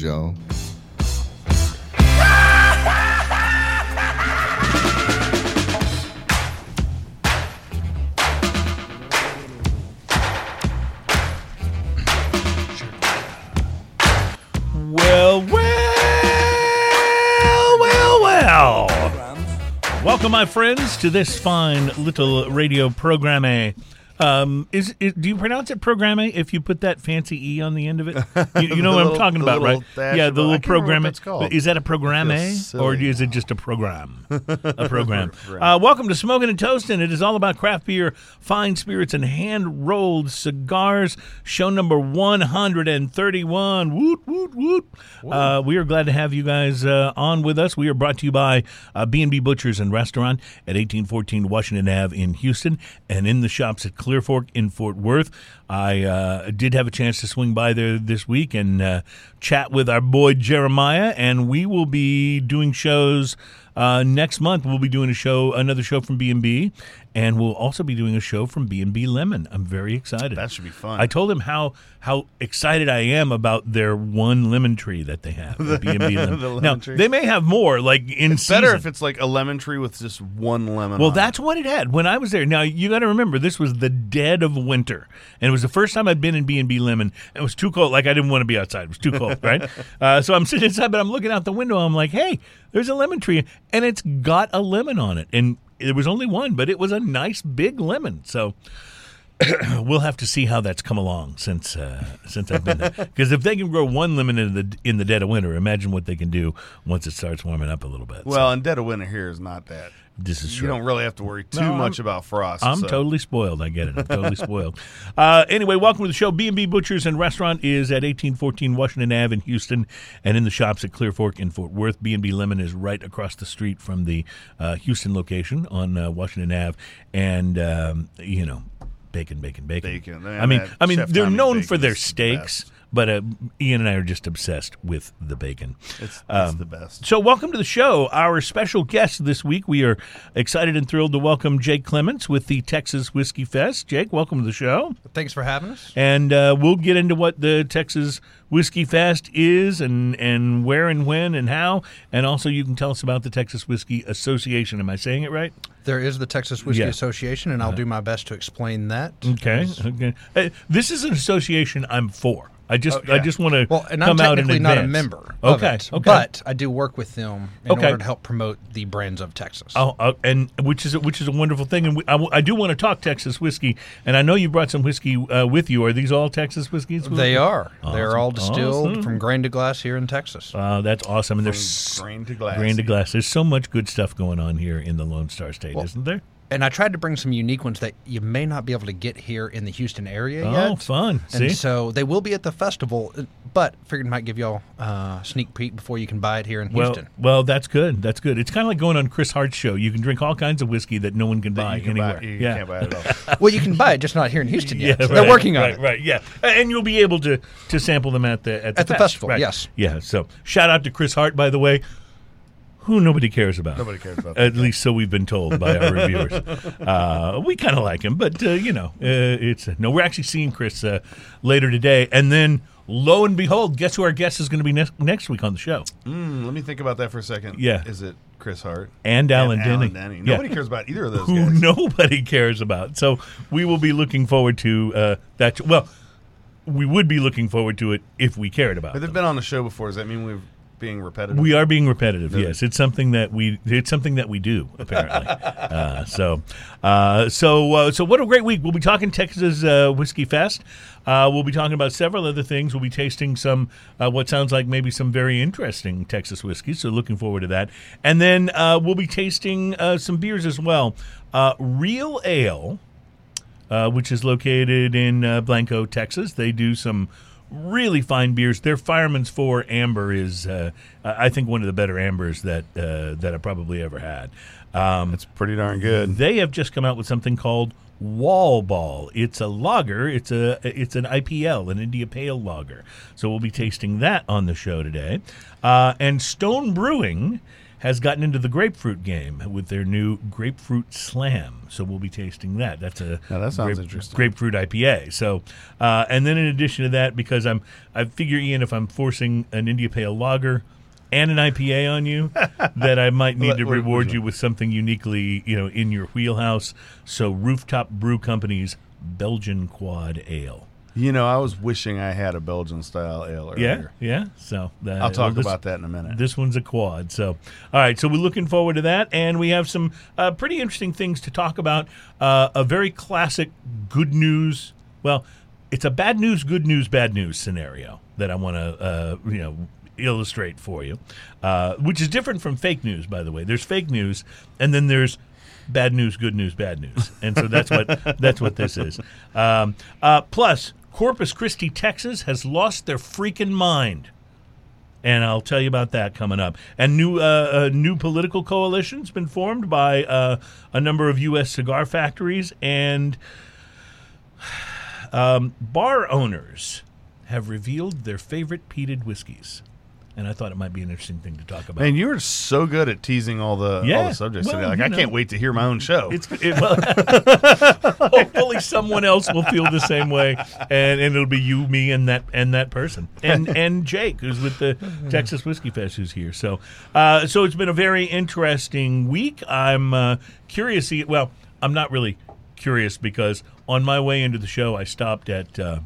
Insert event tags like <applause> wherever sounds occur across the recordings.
Cheers, y'all. Well, well, well, well. Welcome, my friends, to this fine little radio program. Um, is, is do you pronounce it programme if you put that fancy e on the end of it? You, you know <laughs> what I'm talking about, right? Yeah, the little can't remember what programme. Is that a programme, or is it just <laughs> a program? a program. Uh, welcome to Smoking and Toasting. It is all about craft beer, fine spirits, and hand rolled cigars. Show number 131. Woot woot woot. Uh, we are glad to have you guys uh, on with us. We are brought to you by uh, B&B Butchers and Restaurant at 1814 Washington Ave in Houston and in the shops at Clear Fork in Fort Worth. I uh, did have a chance to swing by there this week and uh, chat with our boy Jeremiah, and we will be doing shows uh, next month. We'll be doing a show, another show from B and B, and we'll also be doing a show from B and B Lemon. I'm very excited. That should be fun. I told him how how excited I am about their one lemon tree that they have. The B and B <laughs> Lemon. the lemon now tree. they may have more, like in It's better if it's like a lemon tree with just one lemon. Well, on it. that's what it had when I was there. Now you got to remember, this was the dead of winter, and it was the first time I'd been in B and B Lemon. It was too cold; like I didn't want to be outside. It was too cold, right? <laughs> Uh, so I'm sitting inside, but I'm looking out the window. I'm like, "Hey, there's a lemon tree, and it's got a lemon on it." And there was only one, but it was a nice big lemon. So <clears throat> we'll have to see how that's come along since uh, since I've been there. <laughs> Because if they can grow one lemon in the in the dead of winter, imagine what they can do once it starts warming up a little bit. well, and dead of winter here is not that. This is true. You true. don't really have to worry too No, much about frost. I'm so. totally spoiled. I get it. I'm totally spoiled. <laughs> Uh, anyway, welcome to the show. B&B Butchers and Restaurant is at 1814 Washington Ave in Houston and in the shops at Clear Fork in Fort Worth. B&B Lemon is right across the street from the uh, Houston location on uh, Washington Ave. And, um, you know, bacon, bacon, bacon. Bacon. I mean, I mean, they're known for their the steaks, best. But uh, Ian and I are just obsessed with the bacon. It's, Um, it's the best. So, welcome to the show. Our special guest this week, we are excited and thrilled to welcome Jake Clements with the Texas Whiskey Fest. Jake, welcome to the show. Thanks for having us. And uh, we'll get into what the Texas Whiskey Fest is and, and where and when and how. And also, you can tell us about the Texas Whiskey Association. Am I saying it right? There is the Texas Whiskey Yeah. Association, and I'll do my best to explain that. Okay. Okay. Uh, this is an association I'm for. I just Oh, yeah. I just want to Well, and come I'm technically not a member. Okay. it, okay. But I do work with them in Okay. order to help promote the brands of Texas. Oh, uh, and which is a, which is a wonderful thing, and we, I, I do want to talk Texas whiskey, and I know you brought some whiskey uh, with you. Are these all Texas whiskeys? They are. Awesome. They're all distilled Awesome. from grain to glass here in Texas. Uh, that's awesome, and there's grain to glass. grain to glass. There's so much good stuff going on here in the Lone Star State, isn't there? And I tried to bring some unique ones that you may not be able to get here in the Houston area Oh, yet. fun! And See, so they will be at the festival, uh, but figured I might give y'all uh, a sneak peek before you can buy it here in well, Houston. well, that's good. That's good. It's kind of like going on Chris Hart's show. You can drink all kinds of whiskey that no one can That buy you can anywhere. buy, you yeah. can't buy it at all. <laughs> well, you can buy it, just not here in Houston yet. Yeah, So they're working on right, it. Right, yeah, and you'll be able to to sample them at the at the, At the festival, right. yes. Yeah. So shout out to Chris Hart, by the way, who nobody cares about. Nobody cares about At that. least so we've been told by our <laughs> reviewers. Uh, we kind of like him, but uh, you know, uh, it's no. We're actually seeing Chris uh, later today, and then lo and behold, guess who our guest is going to be next next week on the show? Mm, let me think about that for a second. Yeah. Is it Chris Hart? And Alan Alan Denny. Denny. Yeah. Nobody cares about either of those who guys. nobody cares about. So we will be looking forward to uh, that. Well, we would be looking forward to it if we cared about it. But they've them. been on the show before. Does that mean we're being repetitive? We are being repetitive. Really? Yes, it's something that we it's something that we do apparently. <laughs> uh, so, uh, so uh, so what a great week! We'll be talking Texas uh, Whiskey Fest. Uh, we'll be talking about several other things. We'll be tasting some uh, what sounds like maybe some very interesting Texas whiskeys. So looking forward to that. And then uh, we'll be tasting uh, some beers as well. Uh, Real Ale uh, which is located in uh, Blanco, Texas. They do some really fine beers. Their Fireman's Four Amber is, uh, I think, one of the better ambers that uh, that I probably ever had. Um, It's pretty darn good. they have just come out with something called Wall Ball. It's a lager. It's a it's an IPL, an India Pale lager. So we'll be tasting that on the show today. Uh, and Stone Brewing has gotten into the grapefruit game with their new grapefruit slam. So we'll be tasting that. That's a Now, that sounds grape- interesting. grapefruit IPA. So, uh, and then in addition to that, because I'm, I figure Ian, if I'm forcing an India Pale Lager and an IPA on you, <laughs> that I might need to reward you with something uniquely, you know, in your wheelhouse. So, Rooftop Brew Company's Belgian Quad Ale. You know, I was wishing I had a Belgian style ale Yeah, earlier. yeah. So uh, I'll talk this- about that in a minute. This one's a quad. So, all right. So we're looking forward to that, and we have some uh, pretty interesting things to talk about. Uh, a very classic good news. Well, it's a bad news, good news, bad news scenario that I want to, uh, you know, illustrate for you, uh, which is different from fake news, by the way. There's fake news, and then there's bad news, good news, bad news, and so that's what <laughs> that's what this is. Um, uh, plus, Corpus Christi, Texas, has lost their freaking mind and I'll tell you about that coming up. And new uh, a new political coalition's been formed by uh, a number of U.S. cigar factories and <sighs> um, bar owners have revealed their favorite peated whiskeys. And I thought it might be an interesting thing to talk about. Man, you were so good at teasing all the all the subjects Well, today. Like I know. can't wait to hear my own show. It's <laughs> it, well, <laughs> hopefully someone else will feel the same way, and, and it'll be you, me, and that and that person, and <laughs> and Jake, who's with the Texas Whiskey Fest, who's here. So, uh, so it's been a very interesting week. I'm uh, curious. to- Well, I'm not really curious because on my way into the show, I stopped at uh,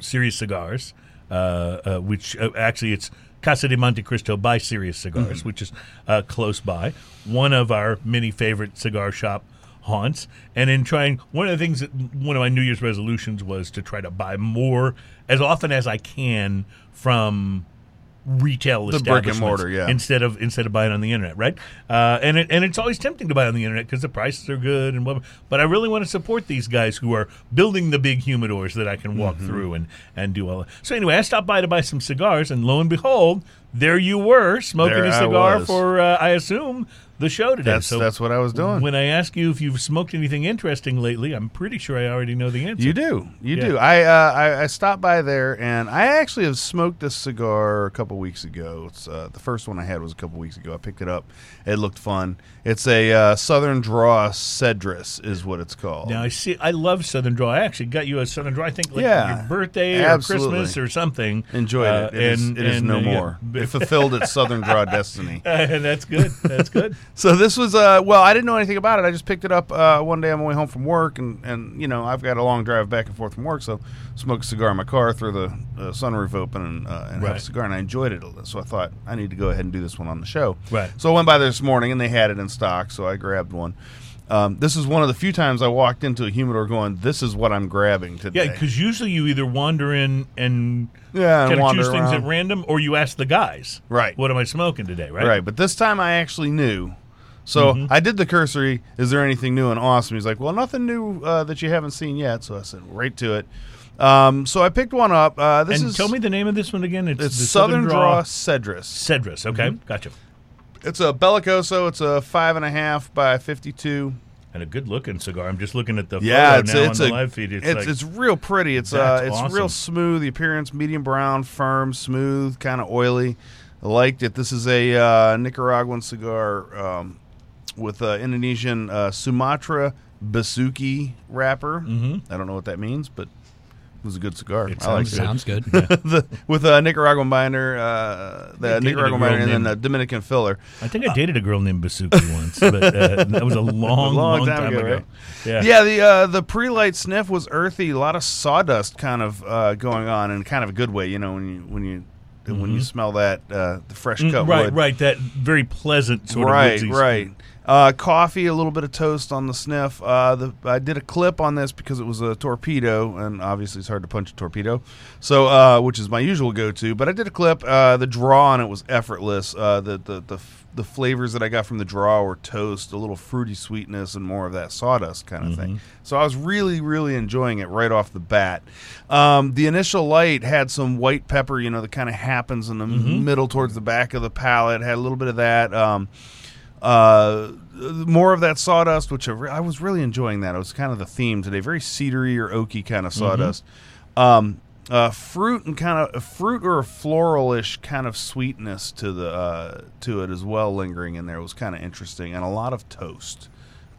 Serious Cigars, uh, uh, which uh, actually it's Casa de Monte Cristo by Serious Cigars, which is uh, close by. One of our many favorite cigar shop haunts. And in trying, one of the things that one of my New Year's resolutions was to try to buy more as often as I can from retail The brick and mortar, yeah. instead of instead of buying on the internet, right? Uh, and it, and it's always tempting to buy on the internet because the prices are good and whatever. But I really want to support these guys who are building the big humidors that I can walk Mm-hmm. through and and do all. that. So anyway, I stopped by to buy some cigars, and lo and behold, there you were smoking There a cigar for uh, I assume the show today. that's so that's what I was doing. when I ask you if you've smoked anything interesting lately, I'm pretty sure I already know the answer. You do, you Yeah. do. I, uh, I I stopped by there, and I actually have smoked this cigar a couple weeks ago. It's uh, the first one I had was a couple weeks ago. I picked it up. It looked fun. It's a uh, Southern Draw Cedrus, is what it's called. Now I see. I love Southern Draw. I actually got you a Southern Draw. I think like Yeah, your birthday absolutely. or Christmas or something. Enjoyed Uh, it. It is- and- it is and, no uh, yeah. more. It fulfilled its Southern Draw destiny. and <laughs> that's good. That's good. So this was uh well I didn't know anything about it. I just picked it up uh, one day on my way home from work, and and you know I've got a long drive back and forth from work, so smoke a cigar in my car, throw the uh, sunroof open, and, uh, and have Right. a cigar, and I enjoyed it. A little so I thought I need to go ahead and do this one on the show. Right. So I went by there this morning, and they had it in stock, so I grabbed one. Um, this is one of the few times I walked into a humidor going, "This is what I'm grabbing today." Yeah, because usually you either wander in and yeah, kind of choose things at random, or you ask the guys, Right. What am I smoking today? Right. Right. But this time I actually knew. So Mm-hmm. I did the cursory. Is there anything new and awesome? He's like, well, nothing new uh, that you haven't seen yet. So I said, right to it. Um, so I picked one up. Uh, this and is tell me the name of this one again. It's, it's the Southern, Draw Cedrus. Cedrus. Okay, Mm-hmm. gotcha. It's a Bellicoso. It's a five and a half by fifty-two. And a good looking cigar. I'm just looking at the Yeah, photo it's now it's on a the live feed. It's, it's, like, it's real pretty. It's uh it's awesome. real smooth. The appearance medium brown, firm, smooth, kind of oily. I liked it. This is a uh, Nicaraguan cigar um, with uh, Indonesian uh, Sumatra Besuki wrapper. Mm-hmm. I don't know what that means, but it was a good cigar. It sounds. Sounds good. <laughs> the, with a Nicaraguan binder, uh, the a Nicaraguan binder, and then the Dominican filler. I think I dated a girl named Basuki once, but uh, that was a <laughs> long, long, time, ago. right? Yeah. Yeah, the uh, the pre-light sniff was earthy, a lot of sawdust kind of uh, going on in kind of a good way. You know, when you when you when you smell that uh, the fresh cut Mm-hmm. right, wood. right. That very pleasant sort right, of right. Uh, coffee, a little bit of toast on the sniff. Uh, the, I did a clip on this because it was a torpedo, and obviously it's hard to punch a torpedo, so uh, which is my usual go-to. But I did a clip. Uh, the draw on it was effortless. Uh, the, the the f- the flavors that I got from the draw were toast, a little fruity sweetness, and more of that sawdust kind of thing. So I was really, really enjoying it right off the bat. Um, the initial light had some white pepper, you know, that kind of happens in the middle towards the back of the palate. Had a little bit of that. Um, uh, more of that sawdust, which I, re- I was really enjoying. That it was kind of the theme today, very cedary or oaky kind of sawdust. Um, uh, fruit and kind of a fruit or a floralish kind of sweetness to the uh, to it as well, lingering in there It was kind of interesting, and a lot of toast.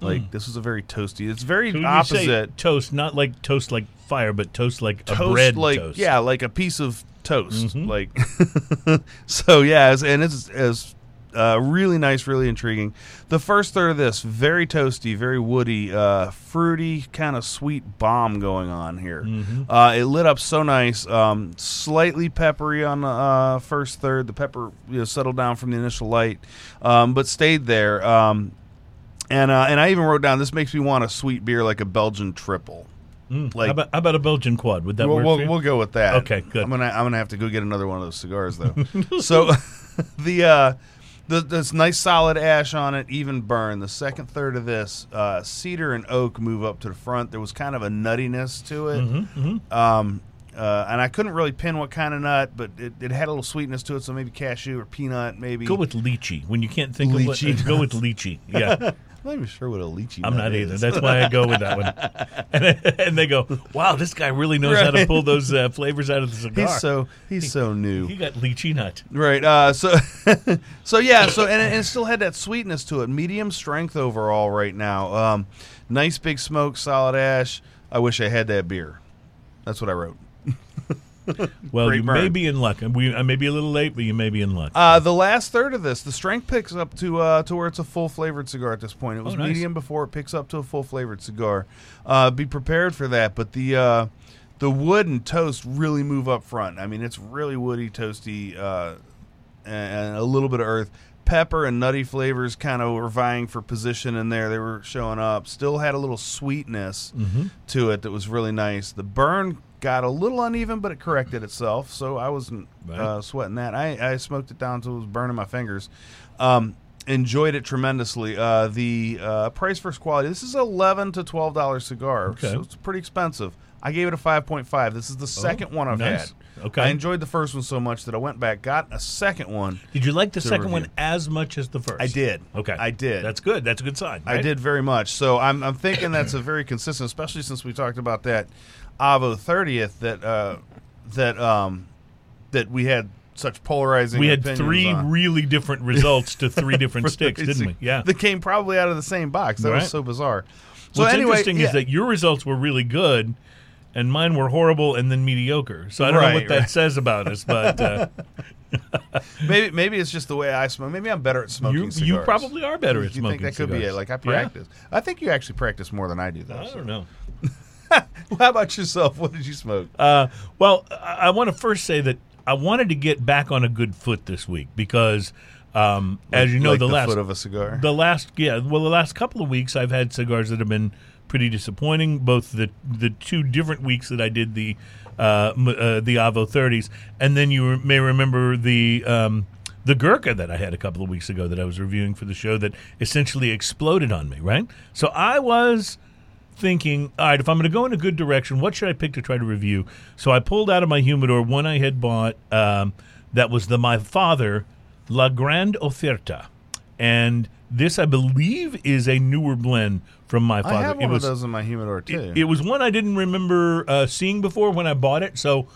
Like this was a very toasty. It's very So when you say opposite toast, not like toast like fire, but toast like a toast, bread like toast. yeah, like a piece of toast. Mhm. Like <laughs> so, yeah, it's, and it's, it's uh, really nice, really intriguing. The first third of this very toasty, very woody, uh, fruity, kind of sweet bomb going on here. Mm-hmm. Uh, it lit up so nice, um, slightly peppery on the uh, first third. The pepper you know, settled down from the initial light, um, but stayed there. Um, and uh, and I even wrote down this makes me want a sweet beer like a Belgian triple. Mm. Like- how, about, how about a Belgian quad? Would that we'll, work we'll, for you? we'll go with that. Okay, good. I'm gonna I'm gonna have to go get another one of those cigars though. <laughs> so <laughs> the uh, the this nice solid ash on it, even burn. The second third of this uh, cedar and oak move up to the front. There was kind of a nuttiness to it. Mm-hmm, Um, uh, and I couldn't really pin what kind of nut, but it, it had a little sweetness to it, so maybe cashew or peanut, maybe. Go with lychee. When you can't think of Lychee what, go with <laughs> lychee. Yeah, not even sure what a lychee. I'm not is. either. That's why I go with that one. <laughs> And, and they go, "Wow, this guy really knows how to pull those uh, flavors out of the cigar." he's so he's so new. he got lychee nut. Right. Uh, so, <laughs> so yeah. So and, it- and it still had that sweetness to it. Medium strength overall right now. Um, nice big smoke, solid ash. I wish I had that beer. That's what I wrote. <laughs> Well, Great you may be in luck. We I may be a little late, but you may be in luck. Uh, the last third of this, the strength picks up to uh, to where it's a full flavored cigar at this point. It was Oh, nice. medium before it picks up to a full flavored cigar. Uh, be prepared for that. But the uh, the wood and toast really move up front. I mean, it's really woody, toasty, uh, and a little bit of earth. Pepper and nutty flavors kind of were vying for position in there. They were showing up. Still had a little sweetness Mm-hmm. to it that was really nice. The burn got a little uneven, but it corrected itself, so I wasn't uh, sweating that. I, I smoked it down until it was burning my fingers. Um, enjoyed it tremendously. Uh, the uh, price versus quality. This is eleven to twelve dollars cigar, Okay. so it's pretty expensive. I gave it a five point five. This is the second one I've Oh, nice. had. Okay. I enjoyed the first one so much that I went back, got a second one. Did you like the second one as much as the first? I did. Okay, I did. That's good. That's a good sign. I did very much. So I'm, I'm thinking that's a very consistent, especially since we talked about that Avo 30th that uh, that um, that we had such polarizing. We had three on. really different results to three <laughs> different sticks, didn't we? Yeah. that came probably out of the same box. That Right. was so bizarre. So What's anyway, interesting yeah. is that your results were really good, and mine were horrible and then mediocre. So I don't know what that right. says about us, but uh, <laughs> maybe maybe it's just the way I smoke. Maybe I'm better at smoking. you cigars. you probably are better at You smoking. think that could be it? Like I Yeah. practice. I think you actually practice more than I do, though. I so. don't know. <laughs> How about yourself? What did you smoke? Uh, well, I, I want to first say that I wanted to get back on a good foot this week because, um, as you know, Like the, last foot of a cigar. the last yeah well the last couple of weeks I've had cigars that have been pretty disappointing. Both the the two different weeks that I did the uh, uh, the Avo 30s, and then you may remember the. Um, the Gurkha that I had a couple of weeks ago that I was reviewing for the show that essentially exploded on me, right? So I was thinking, all right, if I'm going to go in a good direction, what should I pick to try to review? So I pulled out of my humidor one I had bought um, that was the my father La Grande Oferta, and this I believe is a newer blend from my father. I have it one was of those in my humidor too. it, it was one I didn't remember uh, seeing before when I bought it, so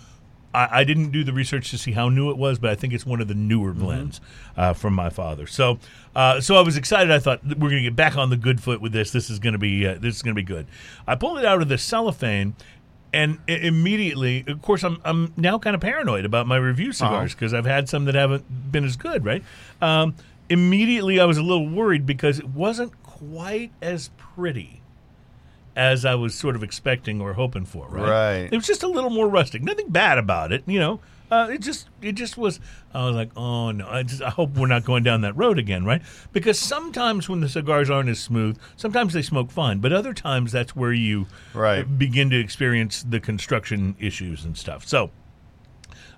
I, I didn't do the research to see how new it was. But I think it's one of the newer Mm-hmm. blends uh, from my father. So, uh, so I was excited. I thought we're going to get back on the good foot with this. This is going to be uh, this is going to be good. I pulled it out of the cellophane. And i- immediately, of course, I'm I'm now kind of paranoid about my review Uh-huh. cigars because I've had some that haven't been as good, right? Um, immediately, I was a little worried because it wasn't quite as pretty as I was sort of expecting or hoping for. Right. Right. It was just a little more rustic. Nothing bad about it, you know. Uh, it just it just was. I was like, oh no. I just I hope we're not going down that road again, right? Because sometimes when the cigars aren't as smooth, sometimes they smoke fine, but other times that's where you Right. begin to experience the construction issues and stuff. So.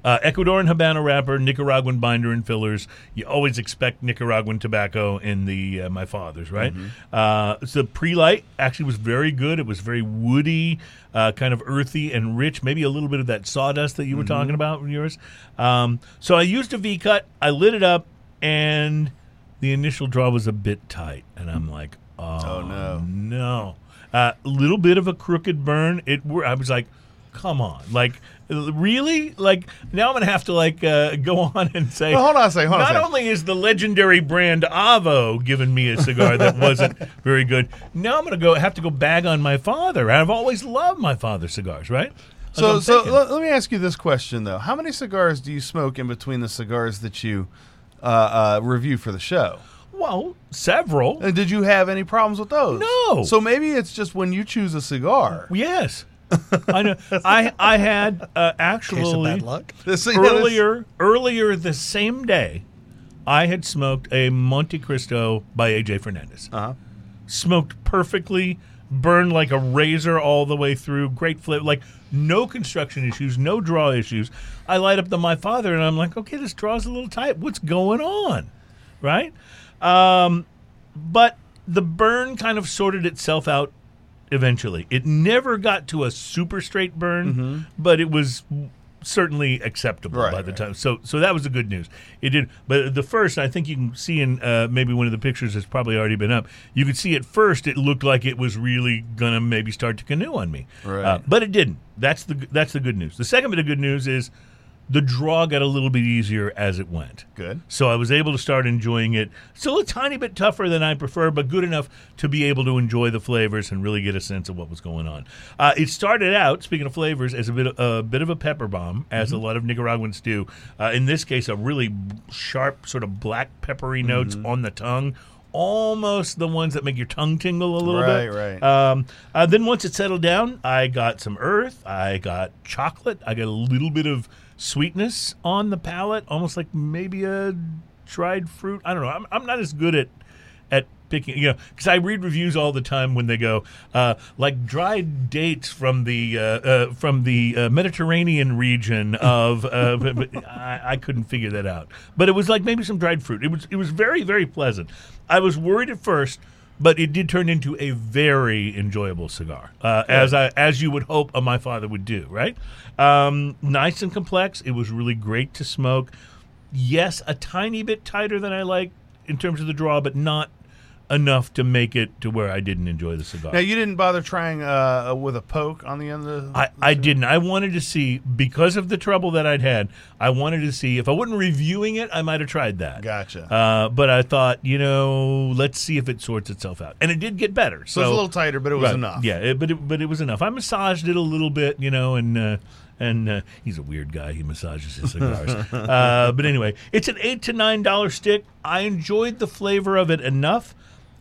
Uh, Ecuadorian Habano wrapper, Nicaraguan binder and fillers. You always expect Nicaraguan tobacco in the uh, my father's, right? Uh, so the pre-light actually was very good. It was very woody, uh, kind of earthy and rich. Maybe a little bit of that sawdust that you were talking about in yours. Um, so I used a V cut. I lit it up, and the initial draw was a bit tight, and I'm like, oh, Oh, no. no. A little bit of a crooked burn. It. were- I was like, come on. Like Really? Like now, I'm gonna have to like uh, go <laughs> on and say. Well, hold on a second, hold on a not second. only is the legendary brand Avo giving me a cigar that <laughs> wasn't very good, now I'm gonna go have to go bag on my father. I've always loved my father's cigars, right? So, so let, let me ask you this question though: How many cigars do you smoke in between the cigars that you uh, uh, review for the show? well, several. And did you have any problems with those? No. So maybe it's just when you choose a cigar. Yes. I know. I I had uh, actually bad luck. <laughs> This- earlier earlier the same day, I had smoked a Monte Cristo by AJ Fernandez. Uh-huh. Smoked perfectly, burned like a razor all the way through. Great flip, like no construction issues, no draw issues. I light up the my father and I'm like, okay, this draw's a little tight. What's going on, right? Um, but the burn kind of sorted itself out eventually. It never got to a super straight burn, but it was certainly acceptable Right, by the right. time. So so that was the good news. It did, but the first I think you can see in uh, maybe one of the pictures that's probably already been up. You could see at first it looked like it was really gonna maybe start to canoe on me, Right. Uh, but it didn't. That's the that's the good news. The second bit of good news is the draw got a little bit easier as it went. Good. So I was able to start enjoying it. Still a tiny bit tougher than I prefer, but good enough to be able to enjoy the flavors and really get a sense of what was going on. Uh, it started out, speaking of flavors, as a bit of, a bit of a pepper bomb, as a lot of Nicaraguans do. Uh, in this case, a really sharp, sort of black peppery notes on the tongue. Almost the ones that make your tongue tingle a little Right, bit. right. Um, uh, then once it settled down, I got some earth. I got chocolate. I got a little bit of sweetness on the palate, almost like maybe a dried fruit. I don't know. I'm, I'm not as good at at picking, you know, because I read reviews all the time when they go uh, like dried dates from the uh, uh, from the uh, Mediterranean region <laughs> of. Uh, but, but I, I couldn't figure that out, but it was like maybe some dried fruit. It was it was very very pleasant. I was worried at first but it did turn into a very enjoyable cigar, uh, as I as you would hope a my father would do. Right, um, nice and complex. It was really great to smoke. Yes, a tiny bit tighter than I like in terms of the draw, but not enough to make it to where I didn't enjoy the cigar. Now you didn't bother trying uh, with a poke on the end of the. I, I didn't. I wanted to see because of the trouble that I'd had. I wanted to see if I wasn't reviewing it, I might have tried that. Gotcha. Uh, but I thought, you know, let's see if it sorts itself out, and it did get better. so it's a little tighter, but it was Right. enough. Yeah, it, but it, but it was enough. I massaged it a little bit, you know, and uh, and uh, he's a weird guy. He massages his cigars. <laughs> uh, but anyway, it's an eight to nine dollar stick. I enjoyed the flavor of it enough.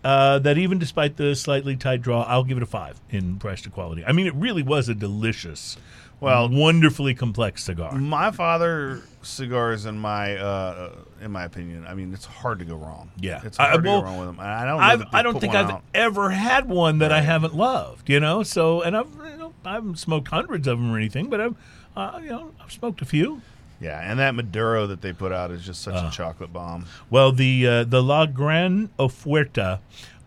Uh, that even despite the slightly tight draw, I'll give it a five in price to quality. I mean, it really was a delicious, Well- wonderfully complex cigar. My father cigars, in my uh, in my opinion, I mean, it's hard to go wrong. Yeah. it's I- hard to go wrong with them. And I don't. I've, I don't think I've out. ever had one that I haven't loved, you know. So, and I've, you know, I haven't smoked hundreds of them or anything, but I've, uh, you know, I've smoked a few. Yeah, and that Maduro that they put out is just such Uh. a chocolate bomb. Well, the uh, the La Gran Oferta,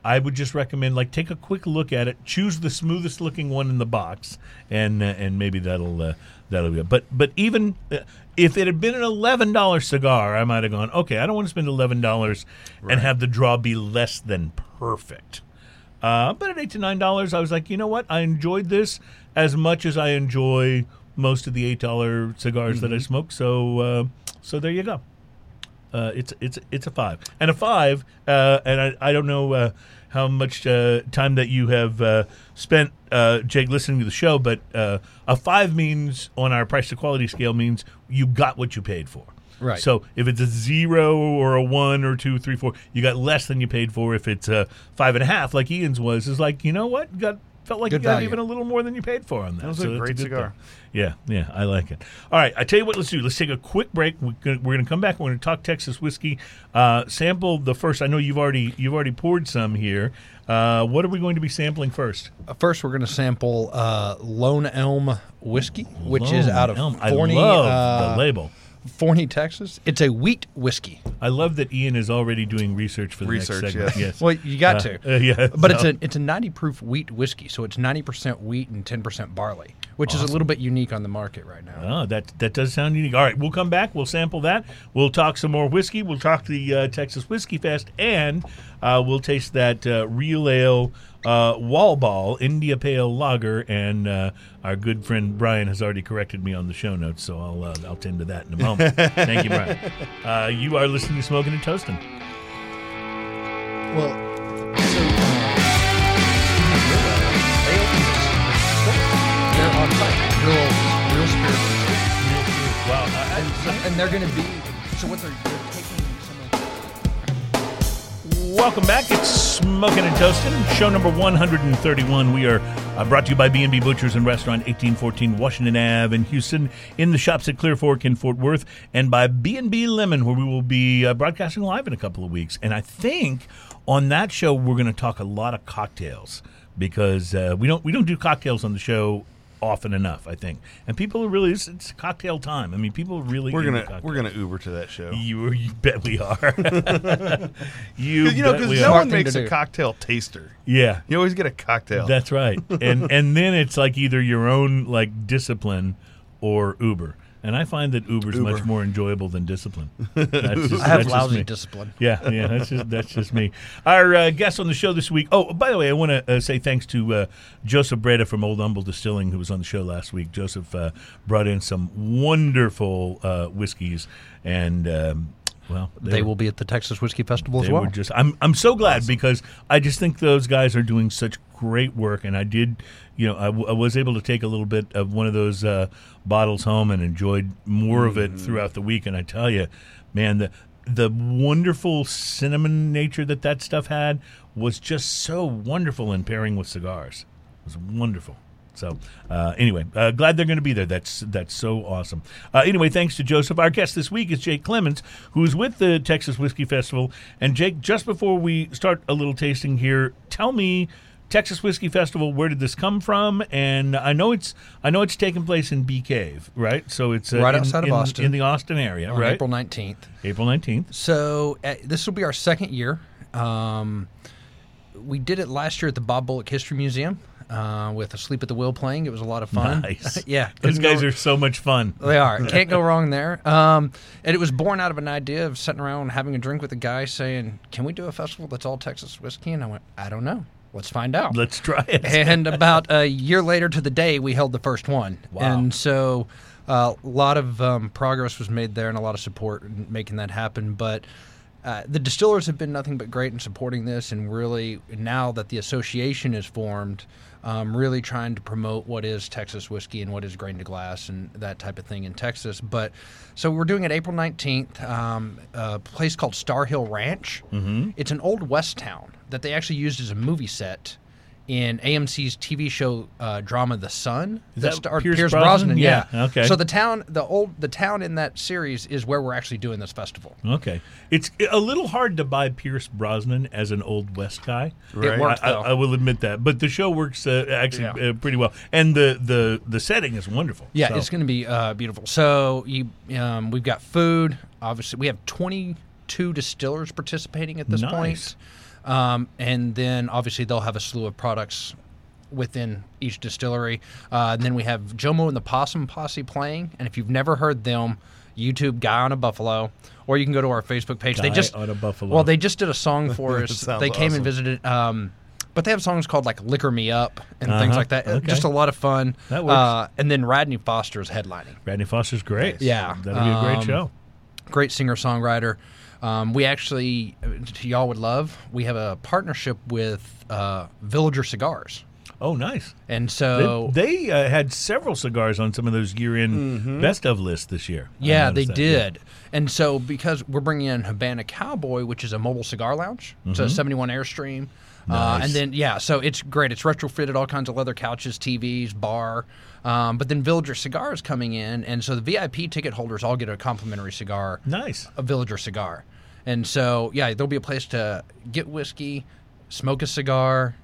I would just recommend like take a quick look at it, choose the smoothest looking one in the box, and uh, and maybe that'll uh, that'll be. It. But but even uh, if it had been an eleven dollar cigar, I might have gone okay. I don't want to spend eleven dollars and have the draw be less than perfect. Uh, but at eight to nine dollars, I was like, you know what? I enjoyed this as much as I enjoy most of the eight dollar cigars that I smoke. So uh, so there you go. Uh, it's it's it's a five and a five, uh, and I, I don't know uh, how much uh, time that you have uh, spent, uh, Jake, listening to the show, but uh, a five means on our price to quality scale means you got what you paid for. Right. So if it's a zero or a one or two, three, four, you got less than you paid for. If it's a five and a half, like Ian's was, is like you know what, you got felt like Good you got value. even a little more than you paid for on that. That was So a great good cigar. thing. Yeah, yeah, I like it. All right, I tell you what, let's do. Let's take a quick break. We're gonna, we're gonna come back. We're gonna talk Texas whiskey. Uh, sample the first. I know you've already you've already poured some here. Uh, what are we going to be sampling first? Uh, First, we're going to sample uh, Lone Elm whiskey, which is out of Elm. I love uh, the label. Forney, Texas. It's a wheat whiskey. I love that Ian is already doing research for the Research, next segment. yes. Yes. Well, you got Uh, to. uh, yeah, But it's a it's a 90 proof wheat whiskey, so it's 90% wheat and 10% barley, which is a little bit unique on the market right now. Oh, that that does sound unique. All right, we'll come back. We'll sample that. We'll talk some more whiskey. We'll talk the uh, Texas Whiskey Fest, and uh, we'll taste that uh, real ale uh, Wall Ball India Pale Lager. And uh, our good friend Brian has already corrected me on the show notes, so I'll uh, I'll tend to that in a moment. <laughs> Thank you, Brian. Uh, you are listening to Smoking and Toasting. Well, so they opened this. They're on site, real, real spirit, Wow. I- and they're going to be. So what they're, they're taking some of Welcome back. It's Smoking and Toasting, show number 131. We are uh, brought to you by B&B Butchers and Restaurant, 1814 Washington Ave in Houston, in the shops at Clear Fork in Fort Worth, and by B&B Lemon, where we will be uh, broadcasting live in a couple of weeks. And I think on that show we're going to talk a lot of cocktails because uh, we don't we don't do cocktails on the show often enough. I think, and people are really it's, it's cocktail time. I mean, people really We're gonna cocktails. we're gonna Uber to that show. You, you bet we are. <laughs> <laughs> you, You know, because no are. one makes a cocktail taster. Yeah, You always get a cocktail. that's right. And and then it's like either your own like discipline or Uber. And I find that Uber's Uber. much more enjoyable than discipline. <laughs> That's just, I have that's lousy me. discipline. Yeah, yeah, that's just that's just me. Our uh, guest on the show this week. Oh, by the way, I want to uh, say thanks to uh, Joseph Breda from Old Humble Distilling, who was on the show last week. Joseph uh, brought in some wonderful uh, whiskeys, and um, well, They were- will be at the Texas Whiskey Festival as well. were just I'm I'm so glad because I just think those guys are doing such great work and I did you know I, w- I was able to take a little bit of one of those uh, bottles home and enjoyed more of it throughout the week and I tell you man the the wonderful cinnamon nature that that stuff had was just so wonderful in pairing with cigars. It was wonderful so uh, anyway, uh, glad they're going to be there. That's that's so awesome. Uh, anyway, thanks to Joseph. Our guest this week is Jake Clemens, who's with the Texas Whiskey Festival. And Jake, just before we start a little tasting here, tell me Texas Whiskey Festival. Where did this come from? And I know it's I know it's taking place in Bee Cave, right? So it's uh, Right in- outside of in- Austin. in the Austin area, right? April 19th. April nineteenth. So uh, this will be our second year. Um, we did it last year at the Bob Bullock History Museum uh, with Asleep at the Wheel playing. It was a lot of fun. Nice. <laughs> yeah, Those guys go- are so much fun. They are. <laughs> Can't go wrong there. Um, and it was born out of an idea of sitting around having a drink with a guy saying, "Can we do a festival that's all Texas whiskey?" And I went, "I don't know. Let's find out." Let's try it. <laughs> and about a year later to the day, we held the first one. Wow. And so uh, a lot of um, progress was made there and a lot of support in making that happen. But uh, the distillers have been nothing but great in supporting this, and really now that the association is formed, um, really trying to promote what is Texas whiskey and what is grain to glass and that type of thing in Texas. But so we're doing it April nineteenth, um, a place called Star Hill Ranch. Mm-hmm. It's an old west town that they actually used as a movie set in AMC's TV show uh, drama The Son. Is that starred Pierce Brosnan? Yeah. Yeah, okay. So the town, the old, the town in that series is where we're actually doing this festival. Okay, it's a little hard to buy Pierce Brosnan as an old West guy. Right. worked, I, I. I will admit that, but the show works uh, actually Yeah. uh, pretty well, and the the the setting is wonderful. Yeah, So- it's going to be uh, beautiful. So you, um, we've got food. Obviously, we have 22 distillers participating at this Nice. point. Um, and then obviously they'll have a slew of products within each distillery. Uh, and then we have Jomo and the Possum Posse playing. And if you've never heard them, YouTube Guy on a Buffalo, or you can go to our Facebook page. they just on a Buffalo. Well, they just did a song <laughs> for us. They came awesome. and visited. Um, but they have songs called like "Liquor Me Up" and things Uh-huh. like that. Okay. Just a lot of fun. That works. Uh, and then Radney Foster is headlining. Radney Foster's great. Yeah. that'll be a great Um, show. Great singer songwriter. Um, we actually, uh, y'all would love. We have a partnership with uh, Villiger Cigars, Oh, nice. and so they they uh, had several cigars on some of those year-end best of lists this year. Yeah, they that, yeah. did. And so because we're bringing in Havana Cowboy, which is a mobile cigar lounge, it's a 71 Airstream. Uh, Mm-hmm. And then yeah, so it's great. It's retrofitted, all kinds of leather couches, TVs, bar. Um, but then Villiger Cigar is coming in, and so the VIP ticket holders all get a complimentary cigar. Nice. a Villiger cigar. And so, yeah, there'll be a place to get whiskey, smoke a cigar,